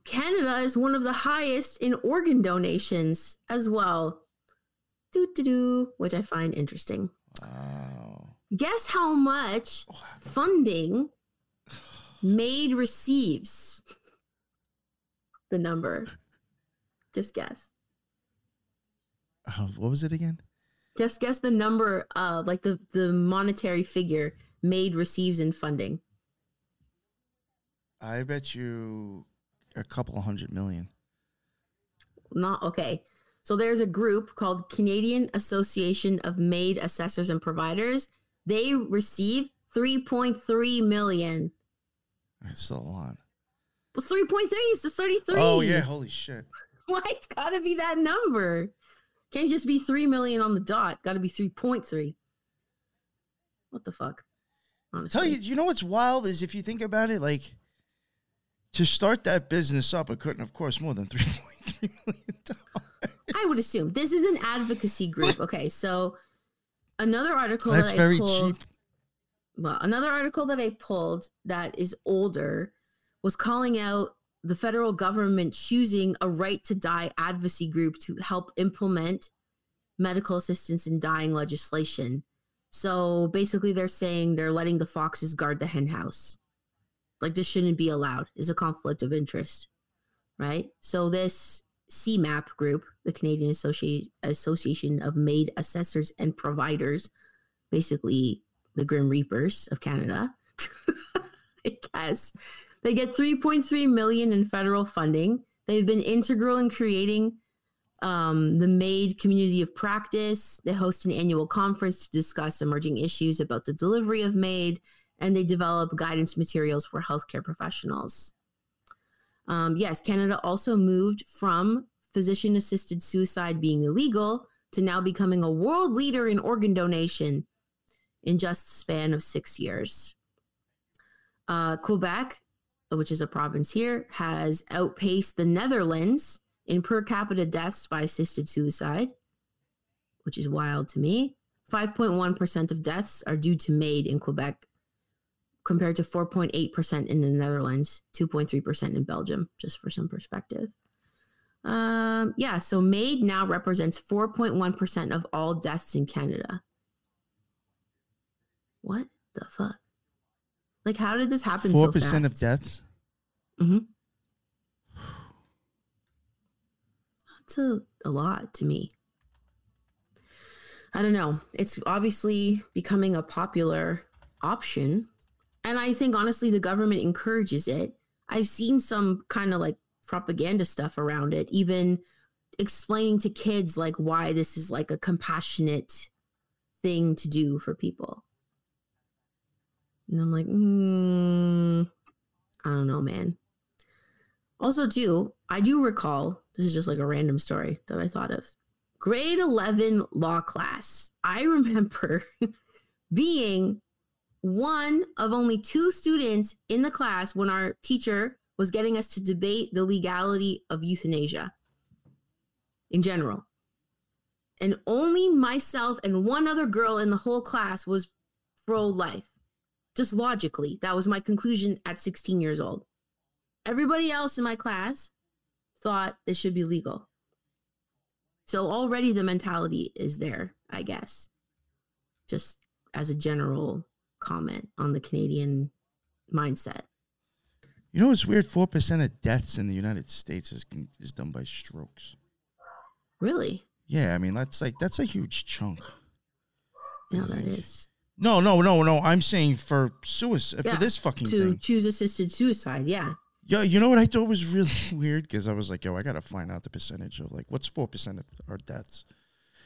Canada is one of the highest in organ donations as well. Doo doo doo, which I find interesting. Wow. Guess how much funding *sighs* MAID receives? *laughs* The number. Just guess. Uh, what was it again? Just guess the number, uh, like the, the monetary figure MAID receives in funding. I bet you a couple hundred million. Not okay. So there's a group called Canadian Association of Maid Assessors and Providers. They receive 3.3 million. That's still a lot. Well, 3.3 is the 33. Oh yeah, holy shit. *laughs* Why it's gotta be that number? Can't just be 3 million on the dot. Gotta be 3.3. What the fuck? Honestly. Tell you, you know what's wild is if you think about it, like to start that business up, it couldn't have cost more than three point three million dollars. I would assume this is an advocacy group. Okay, so another article That's that very I pulled, cheap. Well, another article that I pulled that is older was calling out the federal government choosing a right to die advocacy group to help implement medical assistance in dying legislation. So basically, they're saying they're letting the foxes guard the hen house. Like this shouldn't be allowed. Is a conflict of interest, right? So this CMAP group, the Canadian Associ- Association of Maid Assessors and Providers, basically the Grim Reapers of Canada, *laughs* I guess. They get 3.3 million in federal funding. They've been integral in creating um, the MAID community of practice. They host an annual conference to discuss emerging issues about the delivery of MAID, and they develop guidance materials for healthcare professionals. Um, yes, Canada also moved from physician assisted suicide being illegal to now becoming a world leader in organ donation in just the span of six years. Uh, Quebec, which is a province here, has outpaced the Netherlands in per capita deaths by assisted suicide, which is wild to me. 5.1% of deaths are due to MAID in Quebec, compared to 4.8% in the Netherlands, 2.3% in Belgium, just for some perspective. Um, yeah, so MAID now represents 4.1% of all deaths in Canada. What the fuck? Like, how did this happen? Four so percent of deaths. That's a, a lot to me. I don't know. It's obviously becoming a popular option. And I think honestly, the government encourages it. I've seen some kind of like propaganda stuff around it, even explaining to kids like why this is like a compassionate thing to do for people. And I'm like, mm, I don't know, man. Also, too, I do recall this is just like a random story that I thought of. Grade 11 law class. I *laughs* remember being one of only two students in the class when our teacher was getting us to debate the legality of euthanasia in general. And only myself and one other girl in the whole class was pro life. Just logically, that was my conclusion at 16 years old. Everybody else in my class thought this should be legal. So already the mentality is there, I guess. Just as a general comment on the Canadian mindset. You know what's weird? Four percent of deaths in the United States is is done by strokes. Really? Yeah, I mean that's like that's a huge chunk. Yeah, that is. No, no, no, no. I'm saying for suicide Yeah, for this fucking To thing. choose assisted suicide, yeah. Yeah, you know what I thought was really *laughs* weird because I was like, yo, I gotta find out the percentage of like what's four percent of our deaths.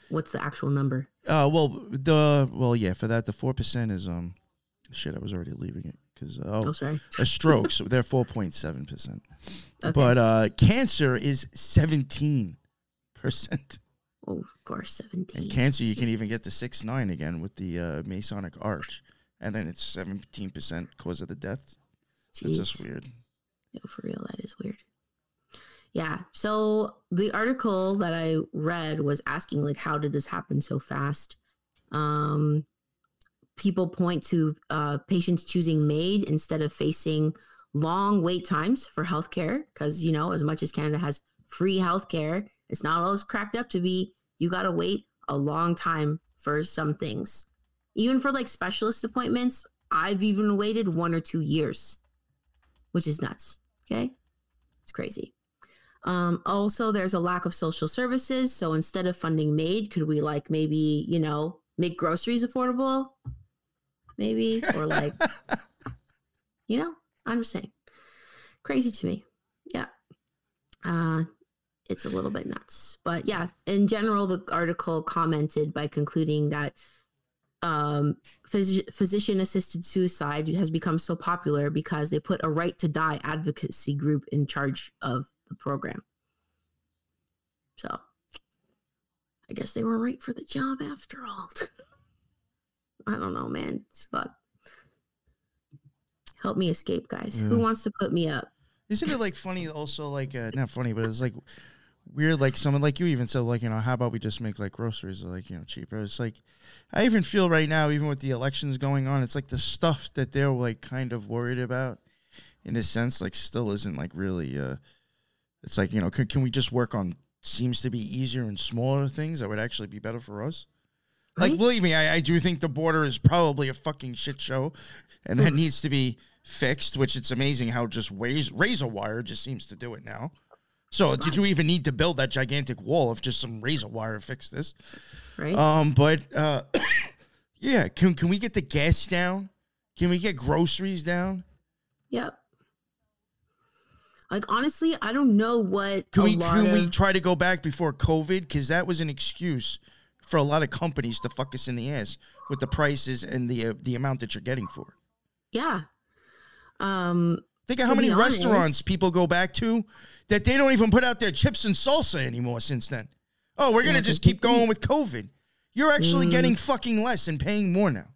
What's the actual number? Uh, well, the well, yeah, for that the four percent is um, shit. I was already leaving it because Oh, oh, sorry. a stroke, so they're four point seven percent. *laughs* But uh, cancer is seventeen percent. oh, of course, 17. And cancer, you can even get to six nine again with the uh, Masonic arch, and then it's seventeen percent cause of the deaths. It's just weird. Yo, for real, that is weird. Yeah. So the article that I read was asking like how did this happen so fast? Um people point to uh, patients choosing MAID instead of facing long wait times for healthcare because you know as much as Canada has free healthcare, it's not always cracked up to be. You got to wait a long time for some things. Even for like specialist appointments, I've even waited one or two years, which is nuts. Okay. It's crazy. Um, also, there's a lack of social services. So instead of funding MAID, could we like maybe, you know, make groceries affordable? Maybe, or like, *laughs* you know, I'm just saying. Crazy to me. Yeah. Uh, it's a little bit nuts. But yeah, in general, the article commented by concluding that um, phys- physician assisted suicide has become so popular because they put a right to die advocacy group in charge of the program. So I guess they were right for the job after all. *laughs* I don't know, man. It's fuck. Help me escape, guys. Yeah. Who wants to put me up? Isn't it like funny? Also, like uh, not funny, but it's like weird. Like someone like you even said, like you know, how about we just make like groceries like you know cheaper? It's like I even feel right now, even with the elections going on, it's like the stuff that they're like kind of worried about, in a sense, like still isn't like really. uh It's like you know, can, can we just work on seems to be easier and smaller things that would actually be better for us? Like, believe me, I, I do think the border is probably a fucking shit show, and that needs to be fixed. Which it's amazing how just razor, razor wire just seems to do it now. So did you even need to build that gigantic wall if just some razor wire fixed this? Right. Um, but uh, *coughs* yeah, can can we get the gas down? Can we get groceries down? Yep. Like honestly, I don't know what. Can we can of... we try to go back before COVID? Because that was an excuse for a lot of companies to fuck us in the ass with the prices and the uh, the amount that you're getting for it. Yeah. Um, Think of how many honest, restaurants people go back to that they don't even put out their chips and salsa anymore since then. Oh, we're gonna yeah, just keep going with COVID. You're actually mm. getting fucking less and paying more now.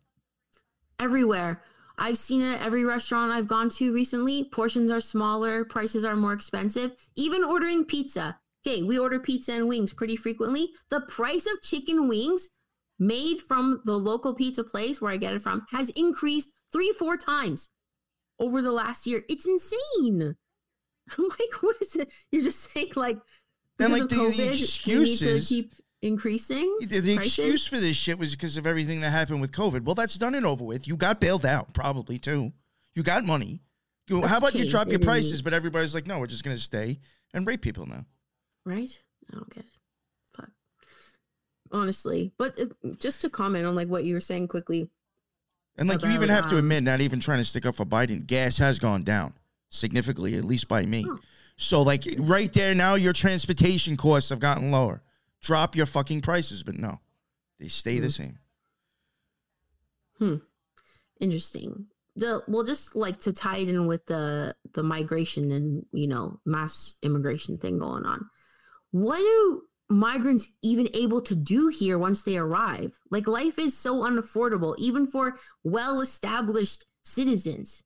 Everywhere. I've seen it at every restaurant I've gone to recently. Portions are smaller, prices are more expensive. Even ordering pizza. Okay, we order pizza and wings pretty frequently. The price of chicken wings made from the local pizza place where I get it from has increased three, four times over the last year. It's insane. *laughs* I'm like, what is it? You're just saying like, and like the, COVID, the excuses keep increasing. The, the excuse for this shit was because of everything that happened with COVID. Well, that's done and over with. You got bailed out, probably too. You got money. You, how about you drop your prices? But everybody's like, no, we're just going to stay and rape people now. Right? I don't get it. Fuck. Honestly, but just to comment on like what you were saying quickly. And like about, you even have um, to admit, not even trying to stick up for Biden, gas has gone down significantly, at least by me. So like right there now, your transportation costs have gotten lower. Drop your fucking prices, but no, they stay mm-hmm. the same. Hmm. Interesting. The well, just like to tie it in with the the migration and you know mass immigration thing going on. What do migrants even able to do here once they arrive? Like life is so unaffordable, even for well established citizens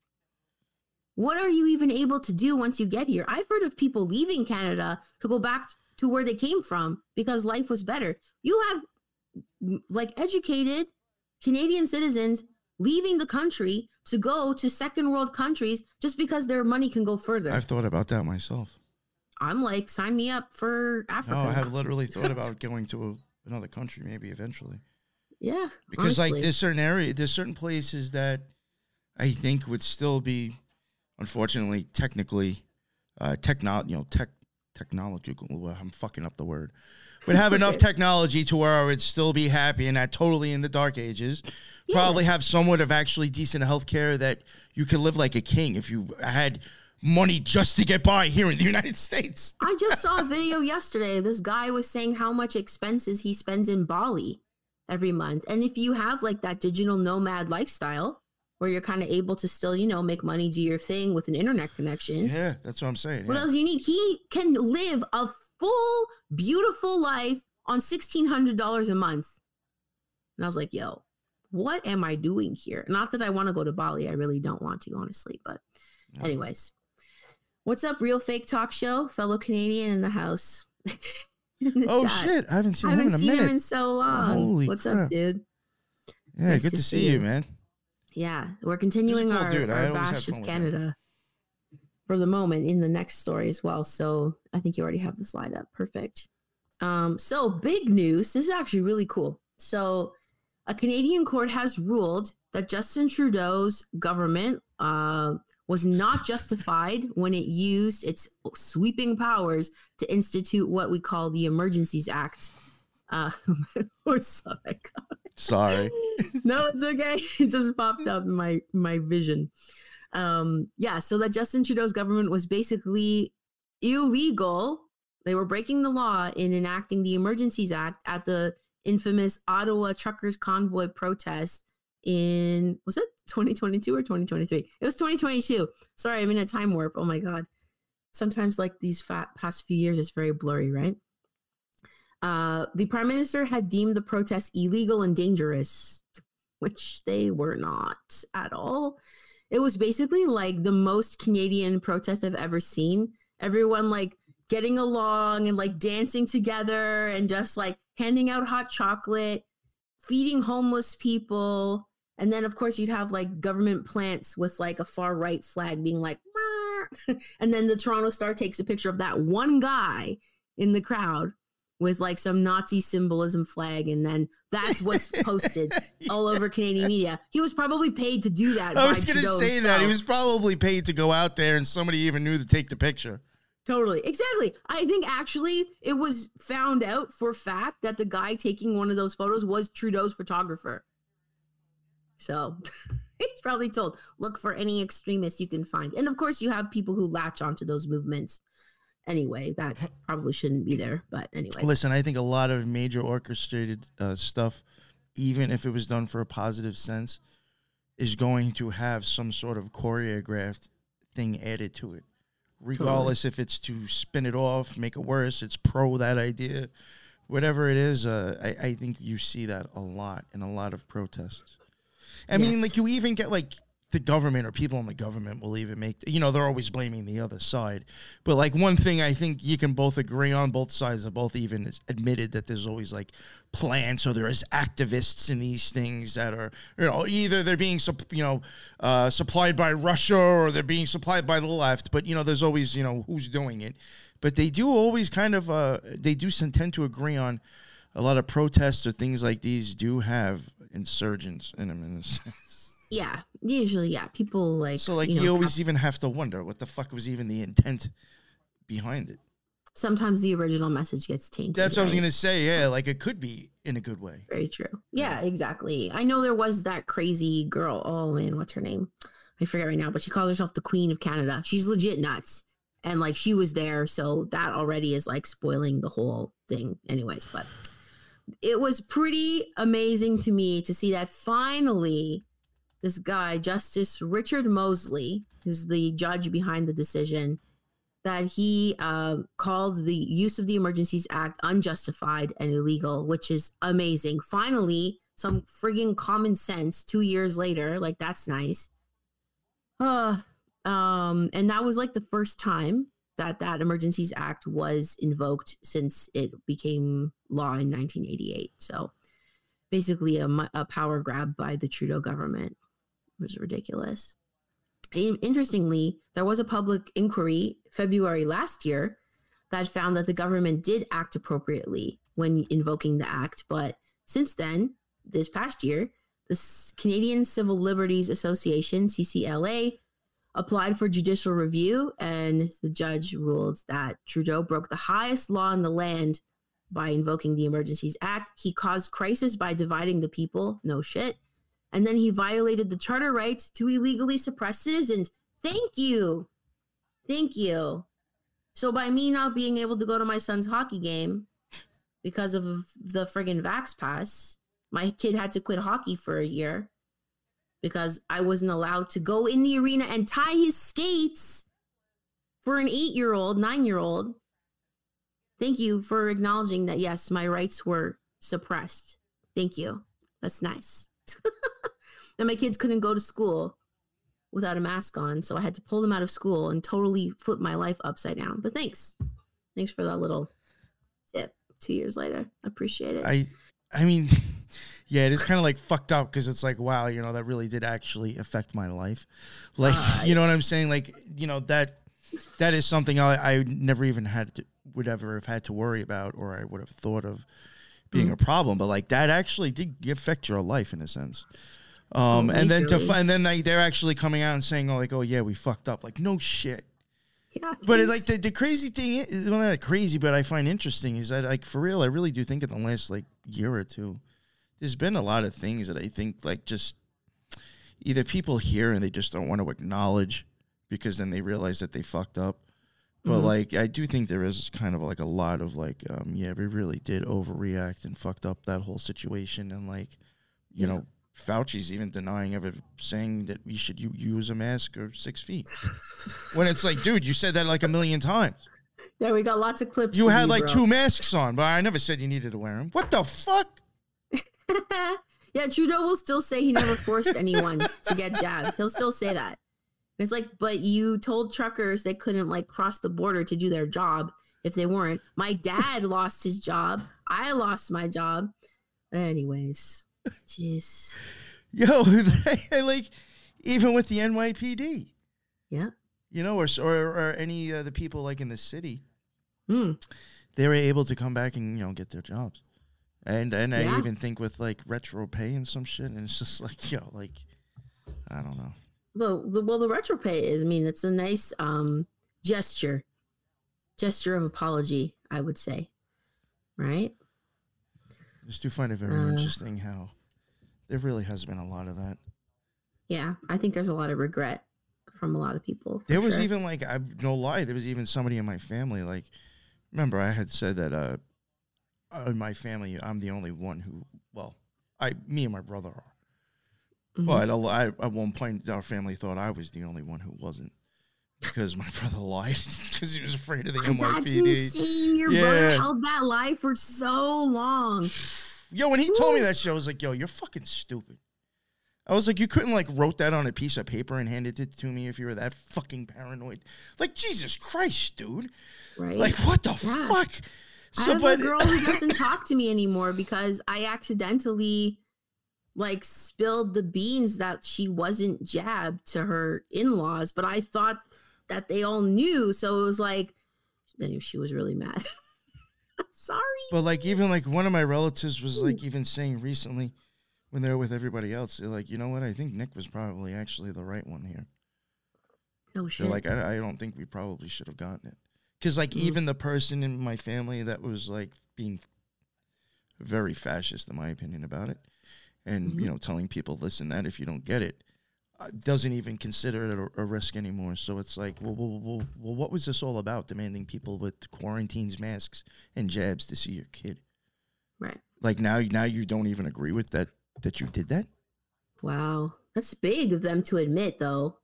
what are you even able to do once you get here? I've heard of people leaving Canada to go back to where they came from because life was better. You have like educated Canadian citizens leaving the country to go to second world countries just because their money can go further. I've thought about that myself. I'm like, sign me up for Africa. No, I have literally *laughs* thought about going to a, another country maybe eventually. Yeah. Because honestly. like there's certain area, there's certain places that I think would still be unfortunately, technically, uh, techno, you know, tech, technology. I'm fucking up the word, but have enough *laughs* technology to where I would still be happy and not totally in the dark ages. Yeah. Probably have somewhat of actually decent health care that you could live like a king if you had money just to get by here in the United States. *laughs* I just saw a video yesterday. This guy was saying how much expenses he spends in Bali every month. And if you have like that digital nomad lifestyle, where you're kind of able to still, you know, make money, do your thing with an internet connection. Yeah, that's what I'm saying. What yeah. else you need? He can live a full, beautiful life on $1,600 a month. And I was like, yo, what am I doing here? Not that I want to go to Bali. I really don't want to, honestly. But, anyways, What's up, real fake talk show? Fellow Canadian in the house. *laughs* in the oh chat. shit! I haven't seen I haven't him in seen him in so long. Holy What's crap. up, dude? Yeah, nice good to, to see you, you, man. Yeah, we're continuing our, dude. our bash of Canada for the moment in the next story as well. So I think you already have the slide up. Perfect. Um, so big news. This is actually really cool. So a Canadian court has ruled that Justin Trudeau's government uh, was not justified when it used its sweeping powers to institute what we call the Emergencies Act. Uh, *laughs* sorry. Sorry. *laughs* no, it's okay. *laughs* It just popped up in my my vision. Um, yeah, so that Justin Trudeau's government was basically illegal. They were breaking the law in enacting the Emergencies Act at the infamous Ottawa Truckers Convoy protest in was it 2022 or 2023? It was 2022. Sorry, I'm in a time warp. Oh my god. Sometimes like these fat past few years it's very blurry, right? Uh, the prime minister had deemed the protests illegal and dangerous, which they were not at all. It was basically like the most Canadian protest I've ever seen. Everyone like getting along and like dancing together and just like handing out hot chocolate, feeding homeless people, and then, of course, you'd have like government plants with like a far right flag being like, *laughs* and then the Toronto Star takes a picture of that one guy in the crowd with like some Nazi symbolism flag, and then that's what's *laughs* posted yeah. all over Canadian media. He was probably paid to do that. I was going to say himself. that he was probably paid to go out there, and somebody even knew to take the picture. Totally, exactly. I think actually it was found out for fact that the guy taking one of those photos was Trudeau's photographer. So *laughs* he's probably told, look for any extremists you can find. And of course, you have people who latch onto those movements. Anyway, that probably shouldn't be there. But anyway. Listen, I think a lot of major orchestrated uh, stuff, even if it was done for a positive sense, is going to have some sort of choreographed thing added to it. Regardless totally. if it's to spin it off, make it worse, it's pro that idea, whatever it is, uh, I, I think you see that a lot in a lot of protests. I yes. mean, like you even get like the government or people in the government will even make you know they're always blaming the other side. But like one thing i think you can both agree on both sides have both even admitted that there's always like plans. So there's activists in these things that are you know either they're being you know uh, supplied by russia or they're being supplied by the left. But you know there's always you know who's doing it. But they do always kind of uh, they do tend to agree on a lot of protests or things like these do have insurgents in them in a *laughs* sense. Yeah, usually, yeah. People like so like you, know, you always even have to wonder what the fuck was even the intent behind it. Sometimes the original message gets tainted. That's what right? I was gonna say. Yeah, like it could be in a good way. Very true. Yeah, exactly. I know there was that crazy girl. Oh man, what's her name? I forget right now, but she calls herself the Queen of Canada. She's legit nuts. And like she was there, so that already is like spoiling the whole thing, anyways. But it was pretty amazing to me to see that finally this guy, Justice Richard Mosley, who's the judge behind the decision, that he uh, called the use of the Emergencies Act unjustified and illegal, which is amazing. Finally, some frigging common sense two years later. Like, that's nice. Uh, um, and that was like the first time that that Emergencies Act was invoked since it became law in 1988. So basically, a, a power grab by the Trudeau government it was ridiculous. Interestingly, there was a public inquiry February last year that found that the government did act appropriately when invoking the act. But since then, this past year, the Canadian Civil Liberties Association, CCLA, applied for judicial review, and the judge ruled that Trudeau broke the highest law in the land by invoking the Emergencies Act. He caused crisis by dividing the people. No shit. And then he violated the charter rights to illegally suppress citizens. Thank you. Thank you. So by me not being able to go to my son's hockey game because of the friggin' Vax Pass, my kid had to quit hockey for a year because I wasn't allowed to go in the arena and tie his skates for an eight year old, nine year old. Thank you for acknowledging that, yes, my rights were suppressed. Thank you. That's nice. *laughs* and my kids couldn't go to school without a mask on, so I had to pull them out of school and totally flip my life upside down. But thanks, thanks for that little tip. Two years later, appreciate it. I, I mean, *laughs* yeah, it is kind of like fucked up because it's like, wow, you know, that really did actually affect my life. Like, uh, you know what I'm saying? Like, you know that that is something I, I never even had to, would ever have had to worry about, or I would have thought of being mm-hmm. a problem. But like that actually did affect your life in a sense. Um, oh, and then really? to and then like they're actually coming out and saying, "Oh, like, oh yeah, we fucked up." Like, no shit. Yeah, but like the, the crazy thing is, well, not crazy, but I find interesting is that like for real, I really do think in the last like year or two, there's been a lot of things that I think like just either people hear and they just don't want to acknowledge because then they realize that they fucked up. But mm-hmm. like I do think there is kind of like a lot of like um yeah, we really did overreact and fucked up that whole situation and like you yeah. know Fauci's even denying ever saying that we should use a mask or six feet. *laughs* when it's like, dude, you said that like a million times. Yeah, we got lots of clips. You had you, like bro. two masks on, but I never said you needed to wear them. What the fuck? *laughs* yeah, Trudeau will still say he never forced anyone to get jabbed. He'll still say that. It's like, but you told truckers they couldn't like cross the border to do their job if they weren't. My dad *laughs* lost his job. I lost my job. Anyways, jeez. Yo, *laughs* like even with the NYPD. Yeah. You know, or or, or any of the people like in the city. Hmm. They were able to come back and you know get their jobs. And and yeah. I even think with like retro pay and some shit, and it's just *laughs* like yo, like I don't know. Well, the well, the retro pay is. I mean, it's a nice um gesture, gesture of apology. I would say, right? I just do find it very uh, interesting how there really has been a lot of that. Yeah, I think there's a lot of regret from a lot of people. There was sure. even like I no lie, there was even somebody in my family like remember I had said that uh in my family I'm the only one who well, I me and my brother are. Mm-hmm. But I, at one point our family thought I was the only one who wasn't because my *laughs* brother lied *laughs* because he was afraid of the NYPD. That's insane. Your yeah. brother held that lie for so long. Yo, when he Ooh. told me that shit, I was like, yo, you're fucking stupid. I was like, you couldn't like wrote that on a piece of paper and handed it to me if you were that fucking paranoid. Like Jesus Christ, dude. Right. Like what the yeah. fuck? So, I have but, a girl who doesn't talk to me anymore because I accidentally like spilled the beans that she wasn't jabbed to her in-laws, but I thought that they all knew. So it was like then she was really mad. *laughs* Sorry. But like even like one of my relatives was like even saying recently when they were with everybody else, they're like, you know what? I think Nick was probably actually the right one here. No shit. They're like, I, I don't think we probably should have gotten it. Because like mm. even the person in my family that was like being very fascist, in my opinion, about it, and mm-hmm. you know telling people, listen, that if you don't get it, uh, doesn't even consider it a, a, risk anymore. So it's like, well, well, well, well, what was this all about? Demanding people with quarantines, masks, and jabs to see your kid. Right. Like now, now you don't even agree with that that you did that. Wow, that's big of them to admit, though.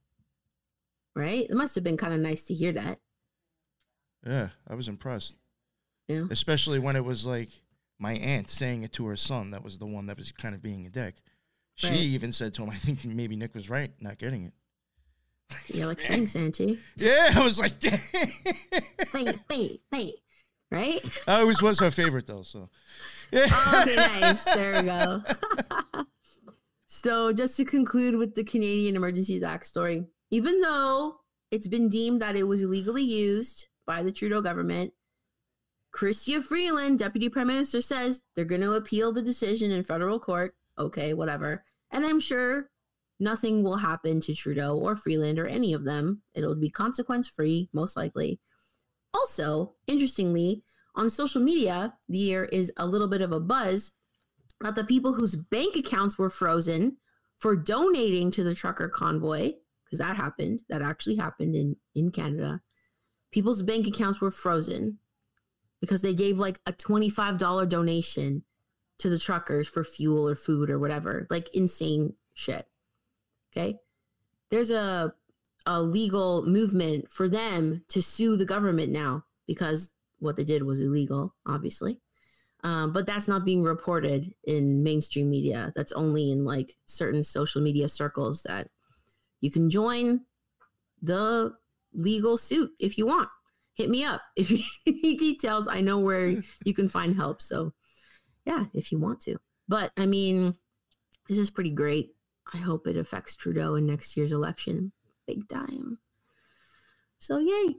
Right? It must have been kind of nice to hear that. Yeah, I was impressed. Yeah. Especially when it was like my aunt saying it to her son. That was the one that was kind of being a dick. She right. even said to him, "I think maybe Nick was right, not getting it." You're like, *laughs* thanks, Auntie. Yeah, I was like, *laughs* wait, wait, wait, right? I always was her favorite though, so. Yeah. *laughs* Oh, okay, nice. There we go. so, just to conclude with the Canadian Emergencies Act story, even though it's been deemed that it was illegally used by the Trudeau government, Chrystia Freeland, Deputy Prime Minister, says they're going to appeal the decision in federal court. Okay, whatever. And I'm sure nothing will happen to Trudeau or Freeland or any of them. It'll be consequence free, most likely. Also, interestingly, on social media, there is a little bit of a buzz about the people whose bank accounts were frozen for donating to the trucker convoy, because that happened. That actually happened in, in Canada. People's bank accounts were frozen because they gave like a $25 donation to the truckers for fuel or food or whatever, like insane shit. Okay. There's a a legal movement for them to sue the government now because what they did was illegal, obviously. Um, but that's not being reported in mainstream media. That's only in like certain social media circles that you can join the legal suit if you want. Hit me up *laughs* if you need details. I know where you can find help. So, yeah, if you want to. But I mean, this is pretty great. I hope it affects Trudeau in next year's election big time. So, yay.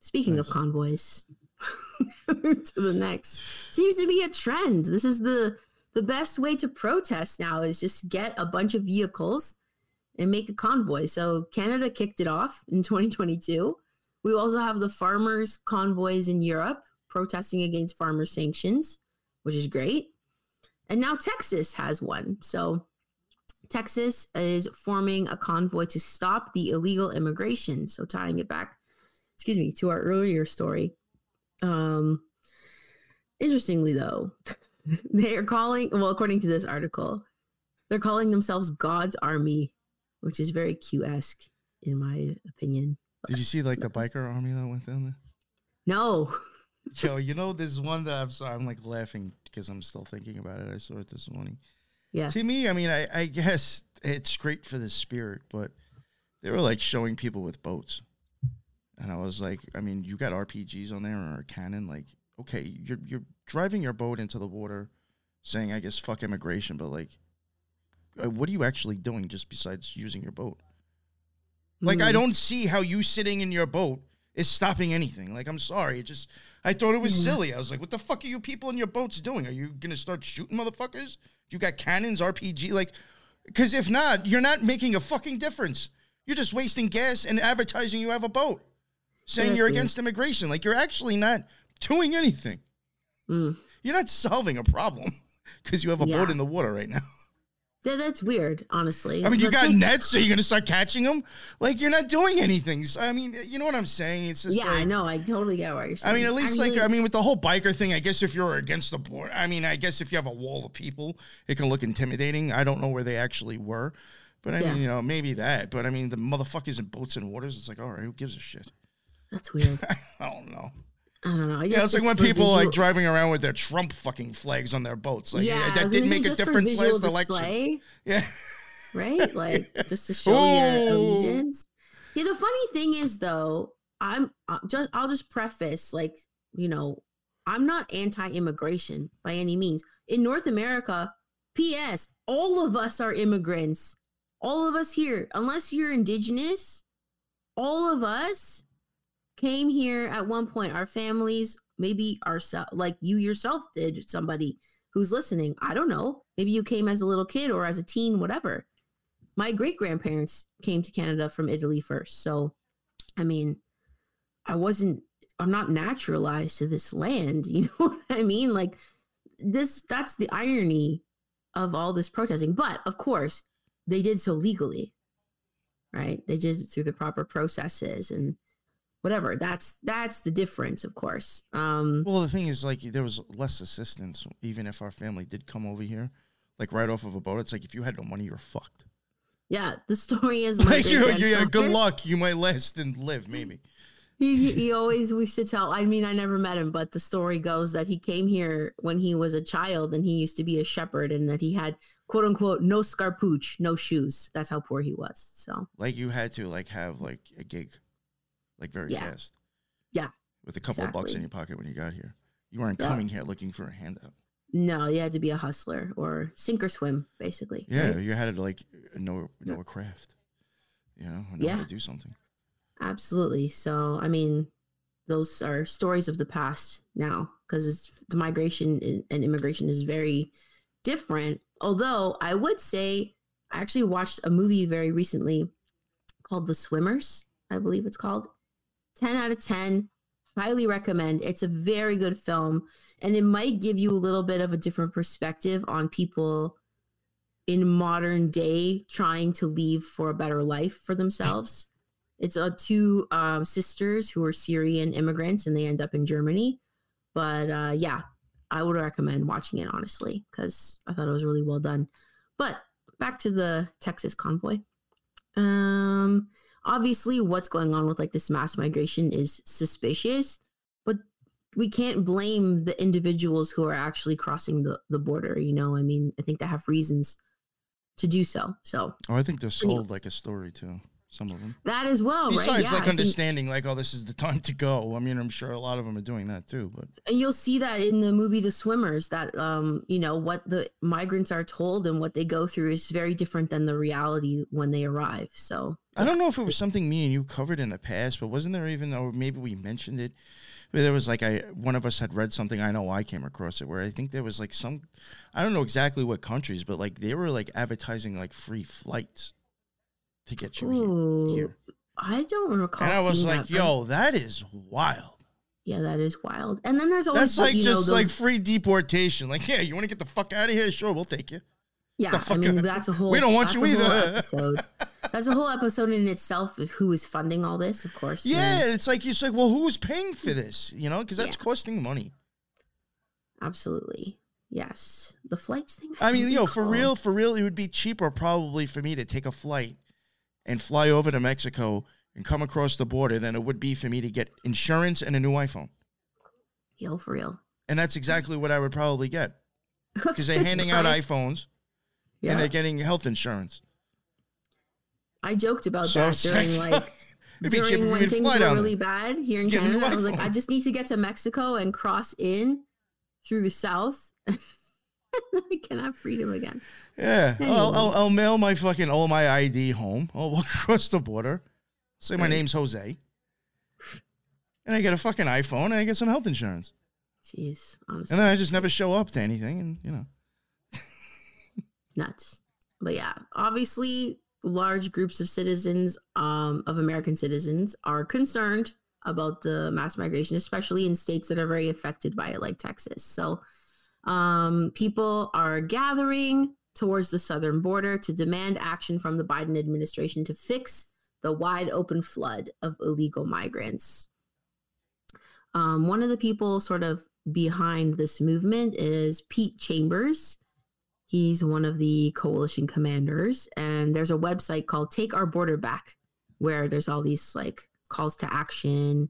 Speaking nice. of convoys, *laughs* to the next seems to be a trend. This is the the best way to protest now is just get a bunch of vehicles and make a convoy. So Canada kicked it off in 2022. We also have the farmers convoys in Europe protesting against farmer sanctions, which is great. And now Texas has one. So Texas is forming a convoy to stop the illegal immigration. So tying it back, excuse me, to our earlier story. Um interestingly though, *laughs* they are calling well, according to this article, they're calling themselves God's Army which is very Q-esque in my opinion. Did you see like the biker army that went down there? No. *laughs* Yo, you know, this one that I'm sorry, I'm like laughing because I'm still thinking about it. I saw it this morning. Yeah. To me, I mean, I, I guess it's great for the spirit, but they were like showing people with boats. And I was like, I mean, you got RPGs on there or a cannon, like, okay, you're you're driving your boat into the water, saying, I guess, fuck immigration, but like, uh, what are you actually doing just besides using your boat? Like, mm. I hmm. don't see how you sitting in your boat is stopping anything. Like, I'm sorry. It just, I thought it was mm. silly. I was like, what the fuck are you people in your boats doing? Are you going to start shooting motherfuckers? You got cannons, RPG? Like, because if not, you're not making a fucking difference. You're just wasting gas and advertising you have a boat, saying you're weird. against immigration. Like, you're actually not doing anything. Mm. You're not solving a problem *laughs* because you have a yeah. boat in the water right now. Yeah, that's weird, honestly. I mean, you that's got like, nets, so you're gonna start catching them. Like you're not doing anything. So, I mean, you know what I'm saying? It's just yeah, like, I know. I totally get what you're saying. I mean, at least like I mean, with the whole biker thing, I guess if you're against the board, I mean, I guess if you have a wall of people, it can look intimidating. I don't know where they actually were, but I yeah. mean, you know, maybe that. But I mean, the motherfuckers in boats and waters. It's like, all right, who gives a shit? That's weird. *laughs* I don't know. I don't know. I yeah, it's like when people visual... like driving around with their Trump fucking flags on their boats. Like, yeah, that didn't make a difference last election. Yeah. Right? *laughs* Like, just to show your allegiance. Yeah, the funny thing is, though, I'm uh, just, I'll just preface, like, you know, I'm not anti immigration by any means. In North America, P.S., all of us are immigrants. All of us here, unless you're indigenous, all of us came here at one point. Our families, maybe ourselves, like you yourself did, somebody who's listening. I don't know. Maybe you came as a little kid or as a teen, whatever. My great grandparents came to Canada from Italy first. So, I mean, I wasn't, I'm not naturalized to this land. *laughs* You know what I mean? Like, this, that's the irony of all this protesting. But of course, they did so legally, right? They did it through the proper processes and whatever that's that's the difference of course. Um well the thing is like there was less assistance even if our family did come over here like right off of a boat. It's like if you had no money you're fucked. Yeah the story is *laughs* like you, yeah good luck. You might last and live maybe. He, he always used to tell i mean i never met him but the story goes that he came here when he was a child and he used to be a shepherd and that he had quote unquote no scarpooch no shoes. That's how poor he was so. Like you had to like have like a gig like very yeah. fast. Yeah. With a couple exactly. of bucks in your pocket when you got here. You weren't yeah. coming here looking for a handout. No, you had to be a hustler or sink or swim, basically. Yeah, right? you had to like know know a craft. You know, know yeah. how to do something. Absolutely. So, I mean, those are stories of the past now because the migration and immigration is very different. Although I would say I actually watched a movie very recently called The Swimmers, I believe it's called. 10 out of 10. Highly recommend. It's a very good film and it might give you a little bit of a different perspective on people in modern day trying to leave for a better life for themselves. It's uh, two um, sisters who are Syrian immigrants and they end up in Germany. But uh, yeah, I would recommend watching it honestly because I thought it was really well done. But back to the Texas convoy. Um, obviously what's going on with like this mass migration is suspicious but we can't blame the individuals who are actually crossing the, the border you know i mean i think they have reasons to do so. So, oh, I think they're sold like a story too. Some of them. That as well, Besides, right? Yeah, like understanding, think, like, oh, this is the time to go. I mean, I'm sure a lot of them are doing that too. But and you'll see that in the movie The Swimmers, that um, you know, what the migrants are told and what they go through is very different than the reality when they arrive. So I don't know if it was something me and you covered in the past, but wasn't there even, or maybe we mentioned it. There was like I one of us had read something. I know I came across it where I think there was like some, I don't know exactly what countries, but like they were like advertising like free flights to get you Ooh, here. I don't recall. And I was like, that, "Yo, that is wild." Yeah, that is wild. And then there's always that's like just know, those... like free deportation. Like, yeah, you want to get the fuck out of here? Sure, we'll take you. Yeah, I mean that's a whole. We don't want you either. *laughs* that's a whole episode in itself of who is funding all this, of course. Yeah, and, it's like it's like, well, who's paying for this? You know, because that's yeah. costing money. Absolutely. Yes, the flights thing. I, I mean, yo, for real, for real, it would be cheaper probably for me to take a flight and fly over to Mexico and come across the border than it would be for me to get insurance and a new iPhone. Yo, for real. And that's exactly what I would probably get *laughs* because they're handing out iPhones yeah. and they're getting health insurance. I joked about so that during like *laughs* during when things were really bad here in Canada. I was like, I just need to get to Mexico and cross in through the south. *laughs* *laughs* I can have freedom again. Yeah, anyway. I'll, I'll, I'll, mail my fucking all my ID home. I'll walk *laughs* across the border. Say my name's Jose, and I get a fucking iPhone and I get some health insurance. Jeez, honestly. And then I just never show up to anything, and you know, *laughs* nuts. But yeah, obviously, large groups of citizens, um, of American citizens, are concerned about the mass migration, especially in states that are very affected by it, like Texas. So um, people are gathering towards the southern border to demand action from the Biden administration to fix the wide open flood of illegal migrants. Um, one of the people sort of behind this movement is Pete Chambers. He's one of the coalition commanders, and there's a website called Take Our Border Back, where there's all these like calls to action.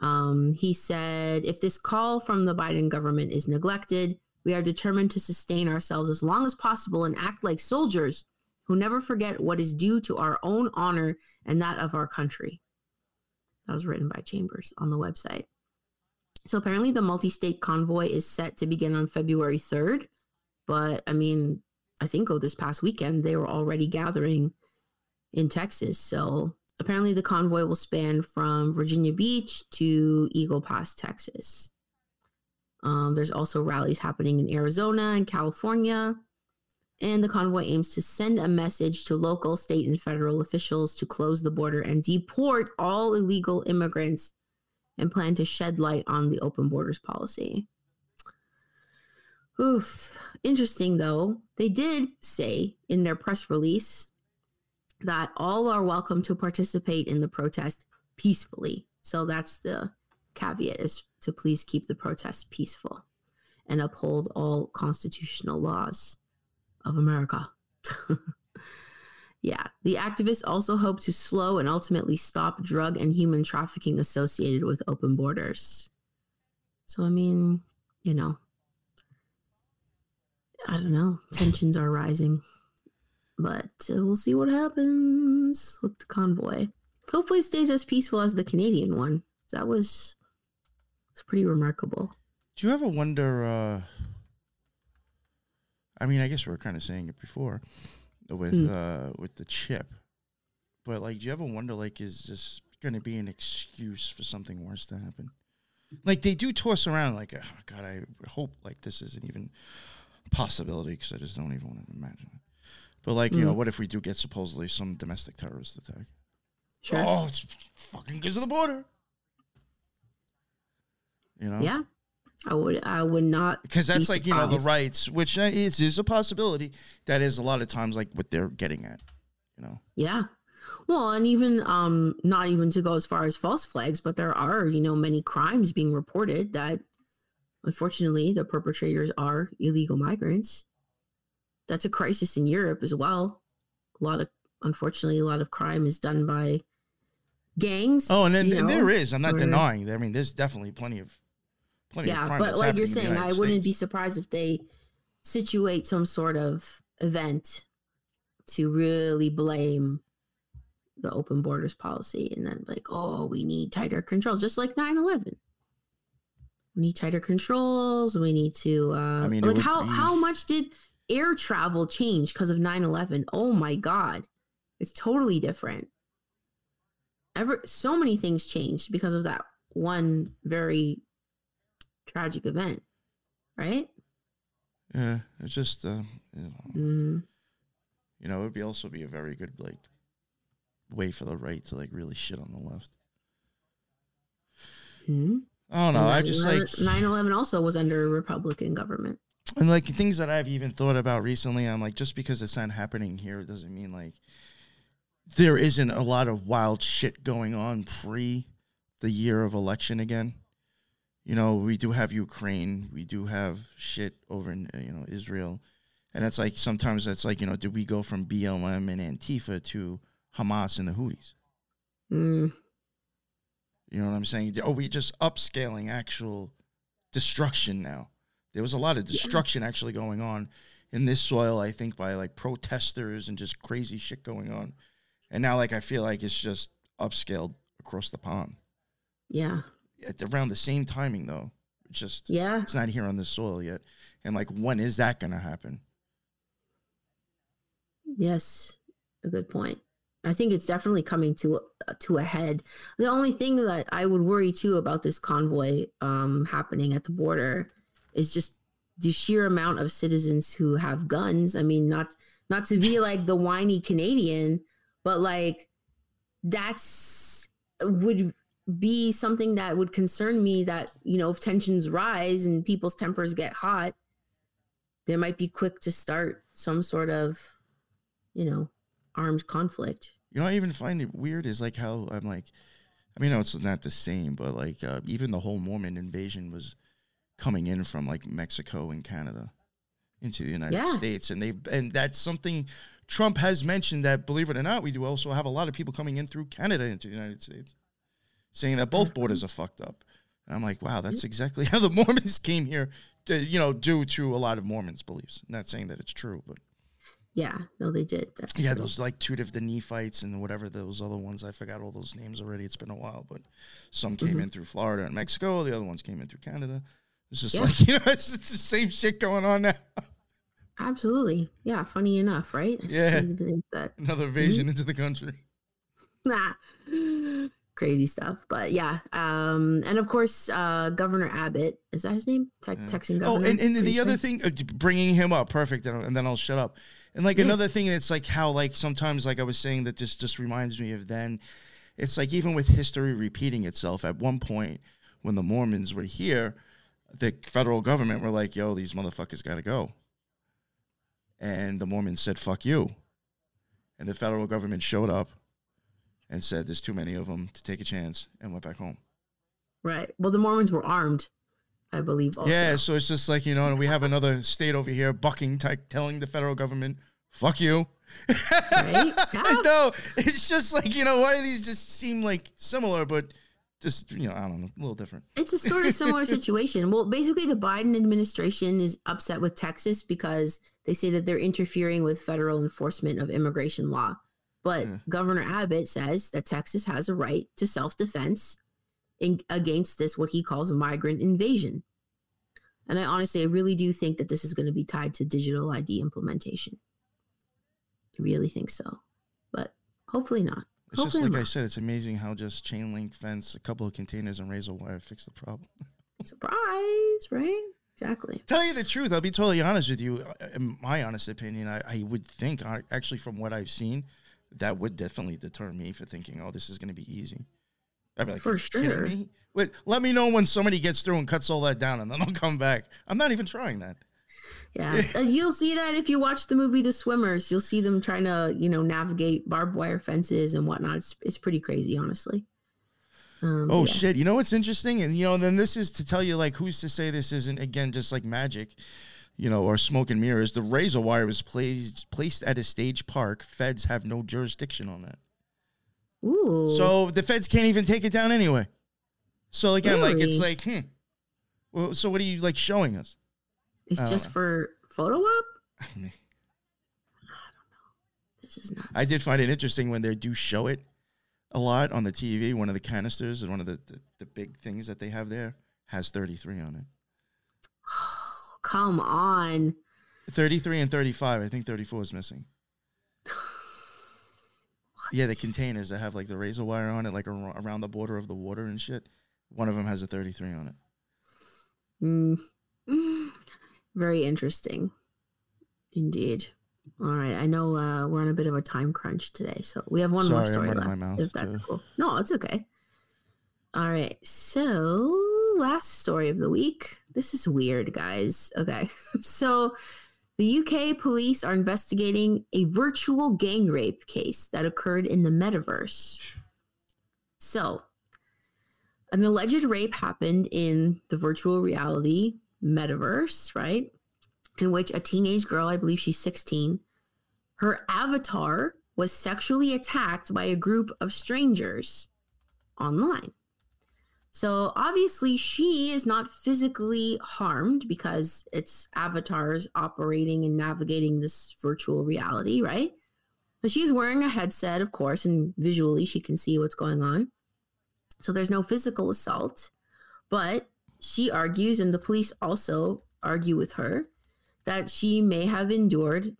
Um, he said, if this call from the Biden government is neglected, we are determined to sustain ourselves as long as possible and act like soldiers who never forget what is due to our own honor and that of our country. That was written by Chambers on the website. So apparently, the multi state convoy is set to begin on February 3rd. But I mean, I think oh, this past weekend, they were already gathering in Texas. So apparently, the convoy will span from Virginia Beach to Eagle Pass, Texas. Um, there's also rallies happening in Arizona and California. And the convoy aims to send a message to local, state, and federal officials to close the border and deport all illegal immigrants and plan to shed light on the open borders policy. Oof. Interesting, though. They did say in their press release that all are welcome to participate in the protest peacefully. So that's the caveat is to please keep the protests peaceful and uphold all constitutional laws of America. *laughs* yeah, the activists also hope to slow and ultimately stop drug and human trafficking associated with open borders. So, I mean, you know, I don't know, tensions are rising, but we'll see what happens with the convoy. Hopefully, it stays as peaceful as the Canadian one. That was it's pretty remarkable. Do you ever wonder? Uh, I mean, I guess we are kind of saying it before with mm. uh, with the chip, but like, do you ever wonder, like, is this going to be an excuse for something worse to happen? Like they do toss around, like, oh, God, I hope like this isn't even a possibility because I just don't even want to imagine it. But like, mm. you know, hmm. what if we do get supposedly some domestic terrorist attack? Sure. Oh, it's fucking because of the border. You know? Yeah. I would I would not because that's be like you know the rights, which is is a possibility. That is a lot of times like what they're getting at, you know. Yeah, well, and even um not even to go as far as false flags, but there are you know many crimes being reported that unfortunately the perpetrators are illegal migrants. That's a crisis in Europe as well. A lot of unfortunately a lot of crime is done by gangs. Oh, and then and there is. I'm not denying. That. I mean, there's definitely plenty of plenty of crime. yeah, but like you're saying, I wouldn't be surprised if they situate some sort of event to really blame the open borders policy and then like, oh, we need tighter controls, just like 9 11. We need tighter controls. We need to, uh, I mean, like, how, be... how much did air travel changed because of 9 11? Oh my God. It's totally different. Ever, so many things changed because of that one very tragic event, right? Yeah, it's just, uh, you know, mm-hmm. you know, it would be also be a very good like way for the right to like really shit on the left. Hmm. I don't know. I just like 9/11 also was under a Republican government. And like things that I've even thought about recently, I'm like, just because it's not happening here doesn't mean like there isn't a lot of wild shit going on pre the year of election again. You know, we do have Ukraine, we do have shit over in you know Israel, and it's like sometimes it's like you know, did we go from BLM and Antifa to Hamas and the Houthis? Mm. You know what I'm saying? Are we just upscaling actual destruction now? There was a lot of destruction yeah. actually going on in this soil, I think, by like protesters and just crazy shit going on. And now, like, I feel like it's just upscaled across the pond. Yeah. At around the same timing, though. Just, yeah. It's not here on this soil yet. And, like, when is that going to happen? Yes. A good point. I think it's definitely coming to to a head. The only thing that I would worry too about this convoy um, happening at the border is just the sheer amount of citizens who have guns. I mean, not not to be like the whiny Canadian, but like that's would be something that would concern me that you know if tensions rise and people's tempers get hot they might be quick to start some sort of you know armed conflict you know i even find it weird is like how i'm like i mean no it's not the same but like uh, even the whole mormon invasion was coming in from like mexico and canada into the united yeah. states and they've and that's something Trump has mentioned that, believe it or not, we do also have a lot of people coming in through Canada into the United States, saying that both borders are fucked up. And I'm like, wow, that's exactly *laughs* how the Mormons came here, to, you know, due to a lot of Mormons' beliefs. Not saying that it's true, but. Yeah, no, they did. That's yeah, true. those like two of the Nephites and whatever those other ones. I forgot all those names already. It's been a while, but some came mm-hmm. in through Florida and Mexico. The other ones came in through Canada. It's just yeah. like *laughs* you know, it's, it's the same shit going on now. Absolutely. Yeah. Funny enough, right? I yeah. Another invasion mm-hmm. into the country. *laughs* Nah. Crazy stuff. But yeah. Um, and of course, uh, Governor Abbott, is that his name? Te- yeah. Texan oh, governor. Oh, and, and the other thing, uh, bringing him up, perfect. And then I'll shut up. And like yeah. another thing, it's like how, like, sometimes, like I was saying, that just, just reminds me of then. It's like even with history repeating itself, at one point when the Mormons were here, the federal government were like, yo, these motherfuckers got to go and the Mormons said, fuck you. And the federal government showed up and said, there's too many of them to take a chance and went back home. Right. Well, the Mormons were armed, I believe. Also. Yeah. So it's just like, you know, we have another state over here bucking, t- telling the federal government, fuck you. Right? *laughs* Yeah. Know. It's just like, you know, why do these just seem like similar, but just you know, I don't know, a little different. It's a sort of similar *laughs* situation. Well, basically, the Biden administration is upset with Texas because they say that they're interfering with federal enforcement of immigration law. But yeah. Governor Abbott says that Texas has a right to self defense against this, what he calls a migrant invasion. And I honestly, I really do think that this is going to be tied to digital ID implementation. I really think so, but hopefully not. It's just like I said, it's amazing how just chain link fence, a couple of containers, and razor wire fix the problem. *laughs* Surprise, right? Exactly. Tell you the truth, I'll be totally honest with you. In my honest opinion, I, I would think, actually, from what I've seen, that would definitely deter me for thinking, oh, this is going to be easy. I'd be like, for sure. Me? Wait, let me know when somebody gets through and cuts all that down, and then I'll come back. I'm not even trying that. Yeah, *laughs* you'll see that if you watch the movie The Swimmers. You'll see them trying to, you know, navigate barbed wire fences and whatnot. It's, it's pretty crazy, honestly. Um, oh yeah. shit! You know what's interesting, and you know, then this is to tell you, like, who's to say this isn't again just like magic, you know, or smoke and mirrors? The razor wire was placed placed at a stage park. Feds have no jurisdiction on that. Ooh. So the feds can't even take it down anyway. So again, really? like it's like, hmm. Well, so what are you like showing us? It's just know. for photo op? I, don't know. This is nuts. I did find it interesting when they do show it a lot on the TV. One of the canisters and one of the, the, the big things that they have there has 33 on it. *sighs* Come on. 33 and 35. I think 34 is missing. *sighs* Yeah, the containers that have like the razor wire on it, like ar- around the border of the water and shit. One of them has a 33 on it. Mm. Very interesting. Indeed. All right. I know uh, we're on a bit of a time crunch today, so we have one Sorry, more story left. if that's too. cool. No, it's okay. All right. So, last story of the week. This is weird, guys. Okay. *laughs* so, the UK police are investigating a virtual gang rape case that occurred in the metaverse. So, an alleged rape happened in the virtual reality metaverse, right? In which a teenage girl, I believe she's 16, her avatar was sexually attacked by a group of strangers online. So obviously, she is not physically harmed because it's avatars operating and navigating this virtual reality, right? But she's wearing a headset, of course, and visually she can see what's going on. So there's no physical assault. But she argues, and the police also argue with her, that she may have endured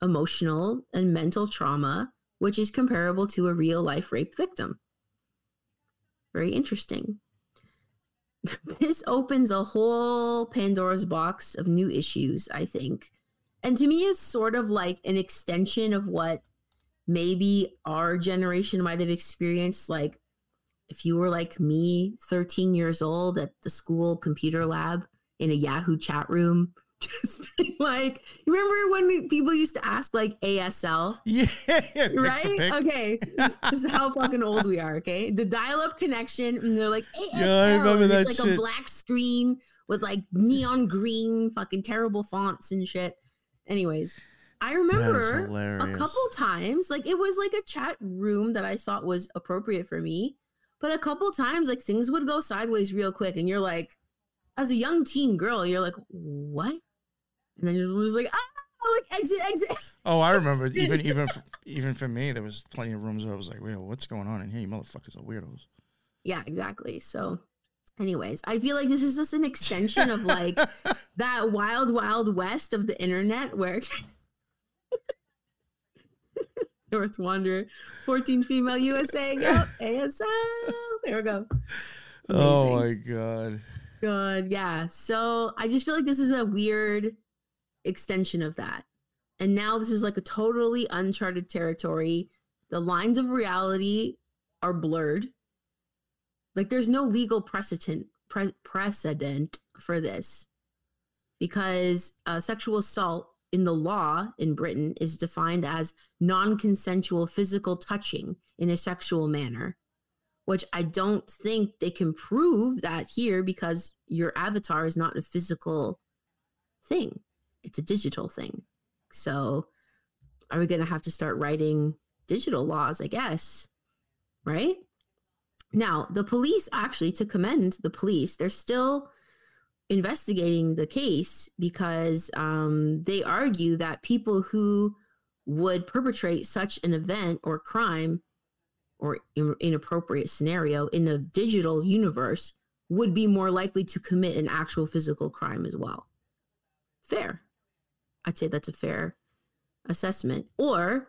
emotional and mental trauma, which is comparable to a real life rape victim. Very interesting. *laughs* this opens a whole Pandora's box of new issues, I think. And to me, it's sort of like an extension of what maybe our generation might have experienced. Like, if you were like me, 13 years old at the school computer lab in a Yahoo chat room, *laughs* just like, you remember when people used to ask like ASL? Yeah, yeah pick for right? Okay, so this is how fucking old we are. Okay, the dial-up connection, and they're like, ASL, Yeah, I remember and that it's like a black screen with like neon green, fucking terrible fonts and shit. Anyways, I remember a couple times, like it was like a chat room that I thought was appropriate for me, but a couple times, like things would go sideways real quick, and you're like, as a young teen girl, you're like, what? And then it was like, ah, like exit, exit. Oh, I *laughs* remember. even even even for me, there was plenty of rooms where I was like, "Wait, what's going on in here? You motherfuckers are weirdos." Yeah, exactly. So, anyways, I feel like this is just an extension of like *laughs* that wild, wild west of the internet where *laughs* North Wanderer, 14 female USA, yep, ASL. There we go. *laughs* Oh my god. God, yeah. So I just feel like this is a weird extension of that. And now this is like a totally uncharted territory. The lines of reality are blurred. Like there's no legal precedent pre- precedent for this because uh, sexual assault in the law in Britain is defined as non-consensual physical touching in a sexual manner which I don't think they can prove that here because your avatar is not a physical thing. It's a digital thing. So are we going to have to start writing digital laws, I guess? Right? Now, the police actually, to commend the police, they're still investigating the case because um, they argue that people who would perpetrate such an event or crime or in- inappropriate scenario in a digital universe would be more likely to commit an actual physical crime as well. Fair. I'd say that's a fair assessment. Or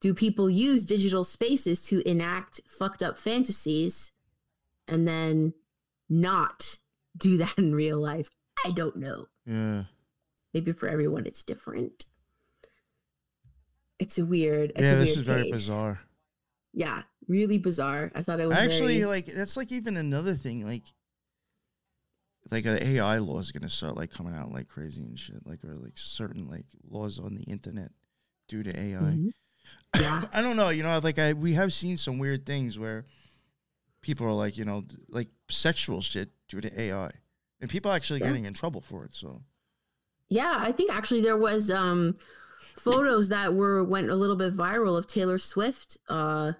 do people use digital spaces to enact fucked up fantasies and then not do that in real life? I don't know. Yeah. Maybe for everyone it's different. It's a weird. It's yeah, a this weird is very case. bizarre. Yeah, really bizarre. I thought it was Actually, very- like that's like even another thing. Like, like an AI law is gonna start like coming out like crazy and shit. Like or like certain like laws on the internet due to AI. Mhm. Yeah. *coughs* I don't know. You know, like I we have seen some weird things where people are like, you know, like sexual shit due to AI, and people actually Yeah. getting in trouble for it. So Yeah, I think actually there was um photos that were went a little bit viral of Taylor Swift uh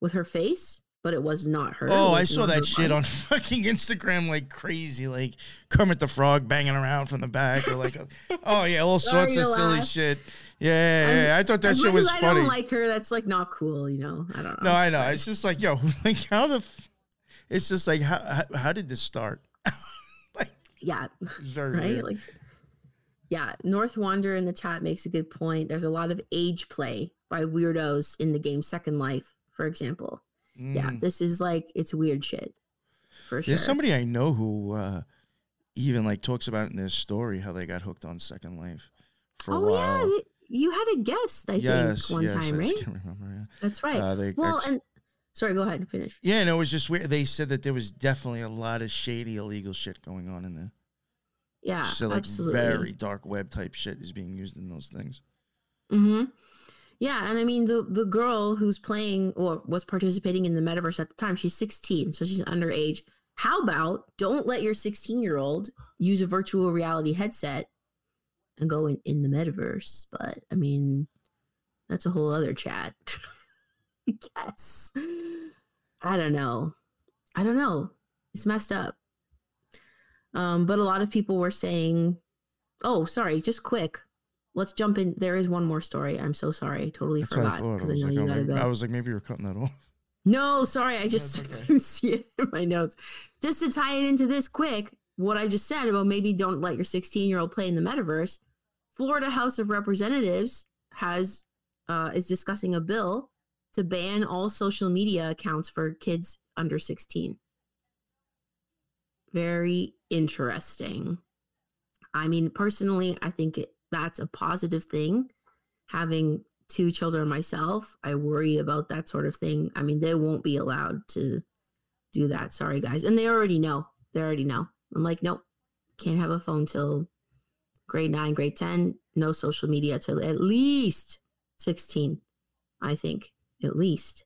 with her face, but it was not her. Oh, I saw that shit body. on *laughs* fucking Instagram like crazy, like Kermit the Frog banging around from the back, or like, *laughs* oh yeah, all sorts of silly shit. Yeah, yeah, yeah. I, thought that shit was I funny. don't like her. That's like not cool, you know. I don't know. no, I know. It's just like, yo, *laughs* like how the, f- it's just like how how, how did this start? *laughs* yeah, very right. weird. Like, yeah. North Wander in the chat makes a good point. There's a lot of age play by weirdos in the game Second Life, for example. Yeah, Mm. this is like it's weird shit for sure. There's somebody I know who uh, even like talks about in their story how they got hooked on Second Life for a oh while. yeah, you had a guest, I yes, think, one yes, time, I just right? can't remember. That's right. Uh, well, actu- and sorry, go ahead and finish. yeah, no, it was just weird. They said that there was definitely a lot of shady illegal shit going on in there. Yeah, so like absolutely. very dark web type shit is being used in those things. Mm-hmm. Yeah, and I mean the the girl who's playing or was participating in the metaverse at the time, she's 16, so she's underage. How about don't let your 16 year old use a virtual reality headset and go in, in the metaverse? But I mean, that's a whole other chat. *laughs* *laughs* I guess. I don't know. I don't know. It's messed up. Um, but a lot of people were saying, oh, sorry, just quick. Let's jump in. There is one more story. I'm so sorry. Totally That's forgot. I because I, was, know like, you oh, gotta maybe, go. I was like, maybe you're cutting that *laughs* off. No, sorry, I just *laughs* okay. didn't see it in my notes. Just to tie it into this quick, what I just said about maybe don't let your 16 year old play in the metaverse. Florida House of Representatives has uh, is discussing a bill to ban all social media accounts for kids under 16. Very interesting. I mean, personally, I think it, that's a positive thing. Having two children myself, I worry about that sort of thing. I mean, they won't be allowed to do that. Sorry, guys. And they already know. They already know. I'm like, nope, can't have a phone till grade nine, grade 10. No social media till at least 16, I think, at least.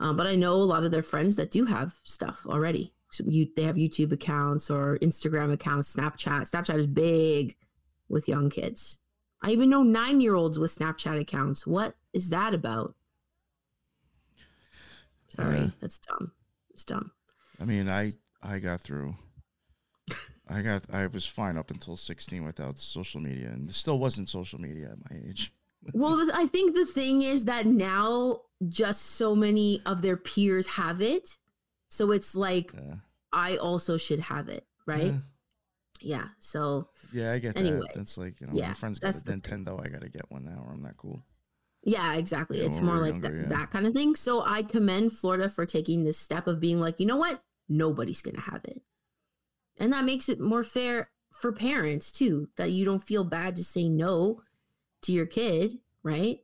Um, but I know a lot of their friends that do have stuff already. So you, they have YouTube accounts or Instagram accounts, Snapchat. Snapchat is big with young kids. I even know nine year olds with Snapchat accounts. What is that about? Sorry, Yeah. that's dumb. It's dumb. I mean, I I got through. I got I was fine up until 16 without social media, and still wasn't social media at my age. Well, I think the thing is that now just so many of their peers have it. So it's like, Yeah. I also should have it, right? Yeah. Yeah. So, Yeah, I get Anyway, that. That's like you know, yeah, my friend's got a. Nintendo. I got to get one now, or I'm not cool. yeah, exactly. Yeah, it's more like younger, that, kind of thing. So I commend Florida for taking this step of being like, you know what? Nobody's going to have it. And that makes it more fair for parents too, that you don't feel bad to say no to your kid, right?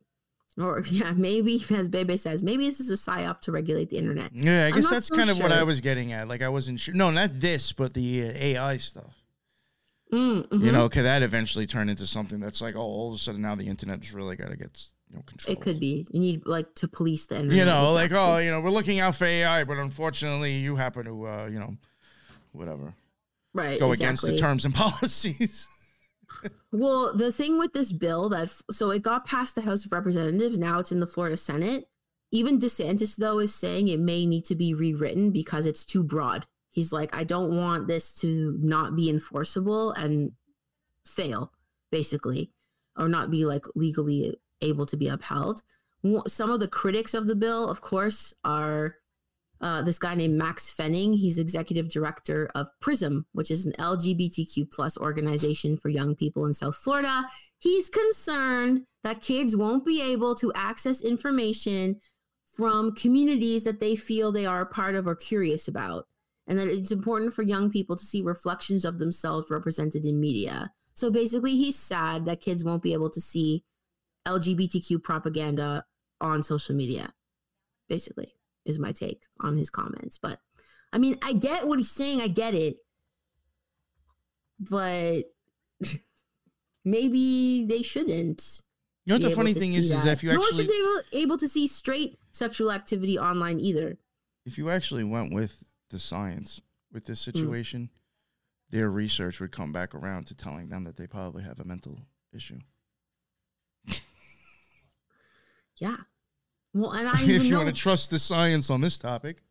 Or *laughs* yeah, maybe as Bebe says, maybe this is a psyop to regulate the internet. Yeah, I guess that's so kind of what I was getting at. Like I wasn't sure. No, not this, but the uh, AI stuff. Mm, You mhm. know, could that eventually turn into something that's like, oh, all of a sudden now the internet's really got to get you know control. it could be. You need like to police the internet. You know, like oh, you know, we're looking out for AI, but unfortunately, you happen to, uh, you know, whatever, right, go against the terms and *laughs* policies. Well, the thing with this bill that so it got past the House of Representatives, now it's in the Florida Senate. Even DeSantis though is saying it may need to be rewritten because it's too broad. He's like, I don't want this to not be enforceable and fail, basically, or not be like legally able to be upheld. Some of the critics of the bill, of course, are uh, this guy named Max Fenning. He's executive director of Prism, which is an LGBTQ plus organization for young people in South Florida. He's concerned that kids won't be able to access information from communities that they feel they are a part of or curious about, and that it's important for young people to see reflections of themselves represented in media. So basically, he's sad that kids won't be able to see LGBTQ propaganda on social media. Basically, is my take on his comments. But I mean, I get what he's saying. I get it. But *laughs* maybe they shouldn't. You know what the funny thing is, is if you Nor actually, should they be able to see straight sexual activity online either. if you actually went with the science with Mm. this situation, their research would come back around to telling them that they probably have a mental issue. Yeah. Well, and I *laughs* if you know, want to trust the science on this topic,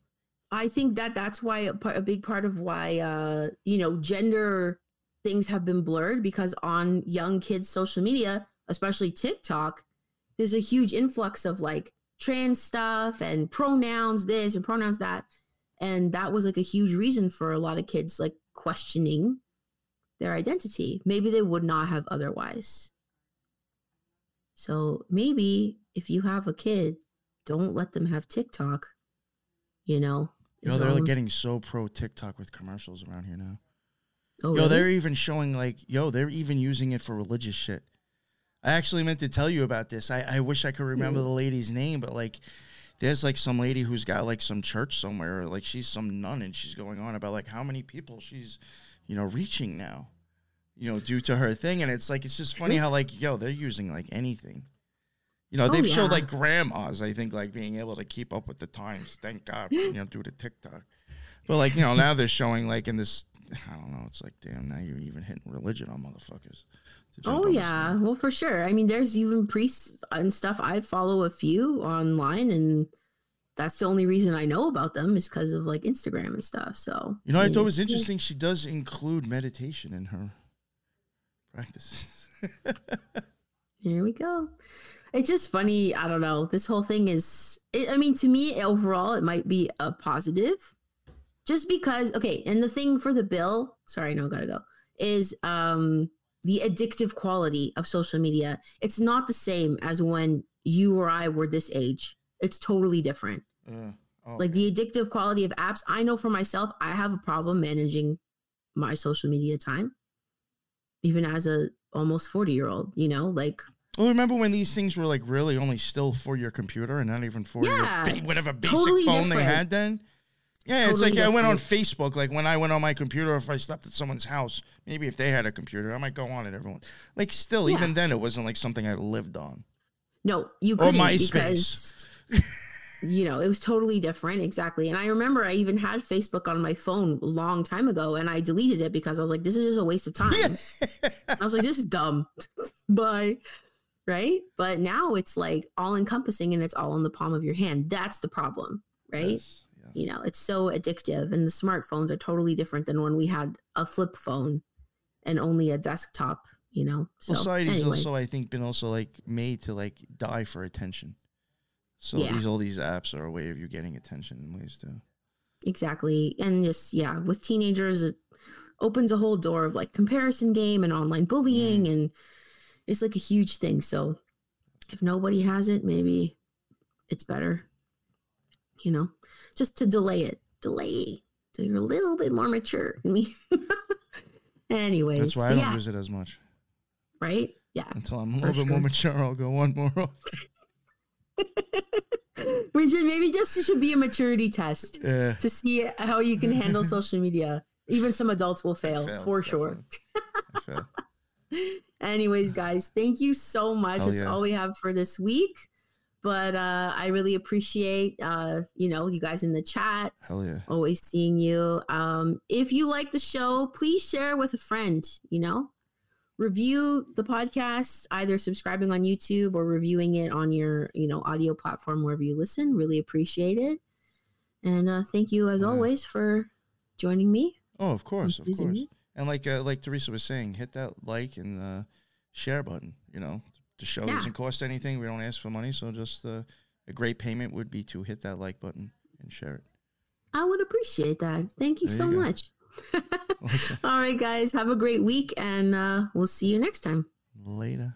I think that that's why a, a big part of why uh you know gender things have been blurred because on young kids' social media, especially TikTok, there's a huge influx of like trans stuff and pronouns this and pronouns that. And that was like a huge reason for a lot of kids like questioning their identity. Maybe they would not have otherwise. So maybe if you have a kid, don't let them have TikTok. You know, Yo, they're like getting so pro TikTok with commercials around here now. oh, Yo, really? they're even showing like, yo, they're even using it for religious shit. I actually meant to tell you about this. I, I wish I could remember Mm. the lady's name, but like, there's like some lady who's got like some church somewhere, like she's some nun, and she's going on about like how many people she's, you know, reaching now, you know, due to her thing, and it's like it's just funny how like, yo, they're using like anything. You know, Oh, they've showed yeah. like grandmas, I think, like being able to keep up with the times. Thank God, you know, due to TikTok. But like, you know, now they're showing like in this I don't know, it's like damn, now you're even hitting religion on motherfuckers. Oh yeah, well for sure. I mean, there's even priests and stuff. I follow a few online, and that's the only reason I know about them is because of like Instagram and stuff. So You know, I mean, thought it was interesting. She does include meditation in her practices. *laughs* Here we go. It's just funny. I don't know. This whole thing is. It, I mean, to me, overall, it might be a positive, just because. Okay, and the thing for the bill. Sorry, no, gotta go. Is um the addictive quality of social media. It's not the same as when you or I were this age. It's totally different. Uh, oh, like the addictive quality of apps i know for myself i have a problem managing my social media time even as a almost 40 year old you know like well, remember when these things were like really only still for your computer and not even for Yeah, your ba- whatever basic totally phone they had then? Yeah, it's Totally like I went on. Facebook. Like when I went on my computer, if I slept at someone's house, maybe if they had a computer, I might go on it. Everyone, like, still, Yeah. even then, it wasn't like something I lived on. no you Or couldn't MySpace. because you know it was totally different exactly and i remember i even had facebook on my phone a long time ago and i deleted it because i was like this is just a waste of *laughs* time i was like this is dumb *laughs* bye right but now it's like all encompassing and it's all in the palm of your hand that's the problem right Yes, yes. you know it's so addictive and the smartphones are totally different than when we had a flip phone and only a desktop you know so Society's anyway. also, I think, been also like made to like die for attention. So Yeah. these all these apps are a way of you getting attention in ways too. exactly and just yeah with teenagers it opens a whole door of like comparison game and online bullying mm. and it's like a huge thing so if nobody has it maybe it's better you know just to delay it delay so you're a little bit more mature than me *laughs* anyways That's why I don't yeah use it as much. right yeah Until I'm a little bit more mature, I'll go one more. off. *laughs* we should maybe just should be a maturity test Yeah. to see how you can handle *laughs* social media. Even some adults will fail, failed, for sure. Anyways, guys, thank you so much. Hell That's yeah. all we have for this week. But uh, I really appreciate uh, you know, you guys in the chat. Hell yeah. Always seeing you. Um, if you like the show, please share with a friend, you know. Review the podcast, either subscribing on YouTube or reviewing it on your, you know, audio platform wherever you listen. Really appreciate it. And uh, thank you as Yeah. always for joining me. Oh, of course, of course. me. And like uh, like Teresa was saying, hit that like and uh, share button. You know, the show Yeah. doesn't cost anything. We don't ask for money, so just uh, a great payment would be to hit that like button and share it. I would appreciate that. Thank you There so you much. *laughs* Awesome. All right, guys, have a great week and uh, we'll see you next time. Later.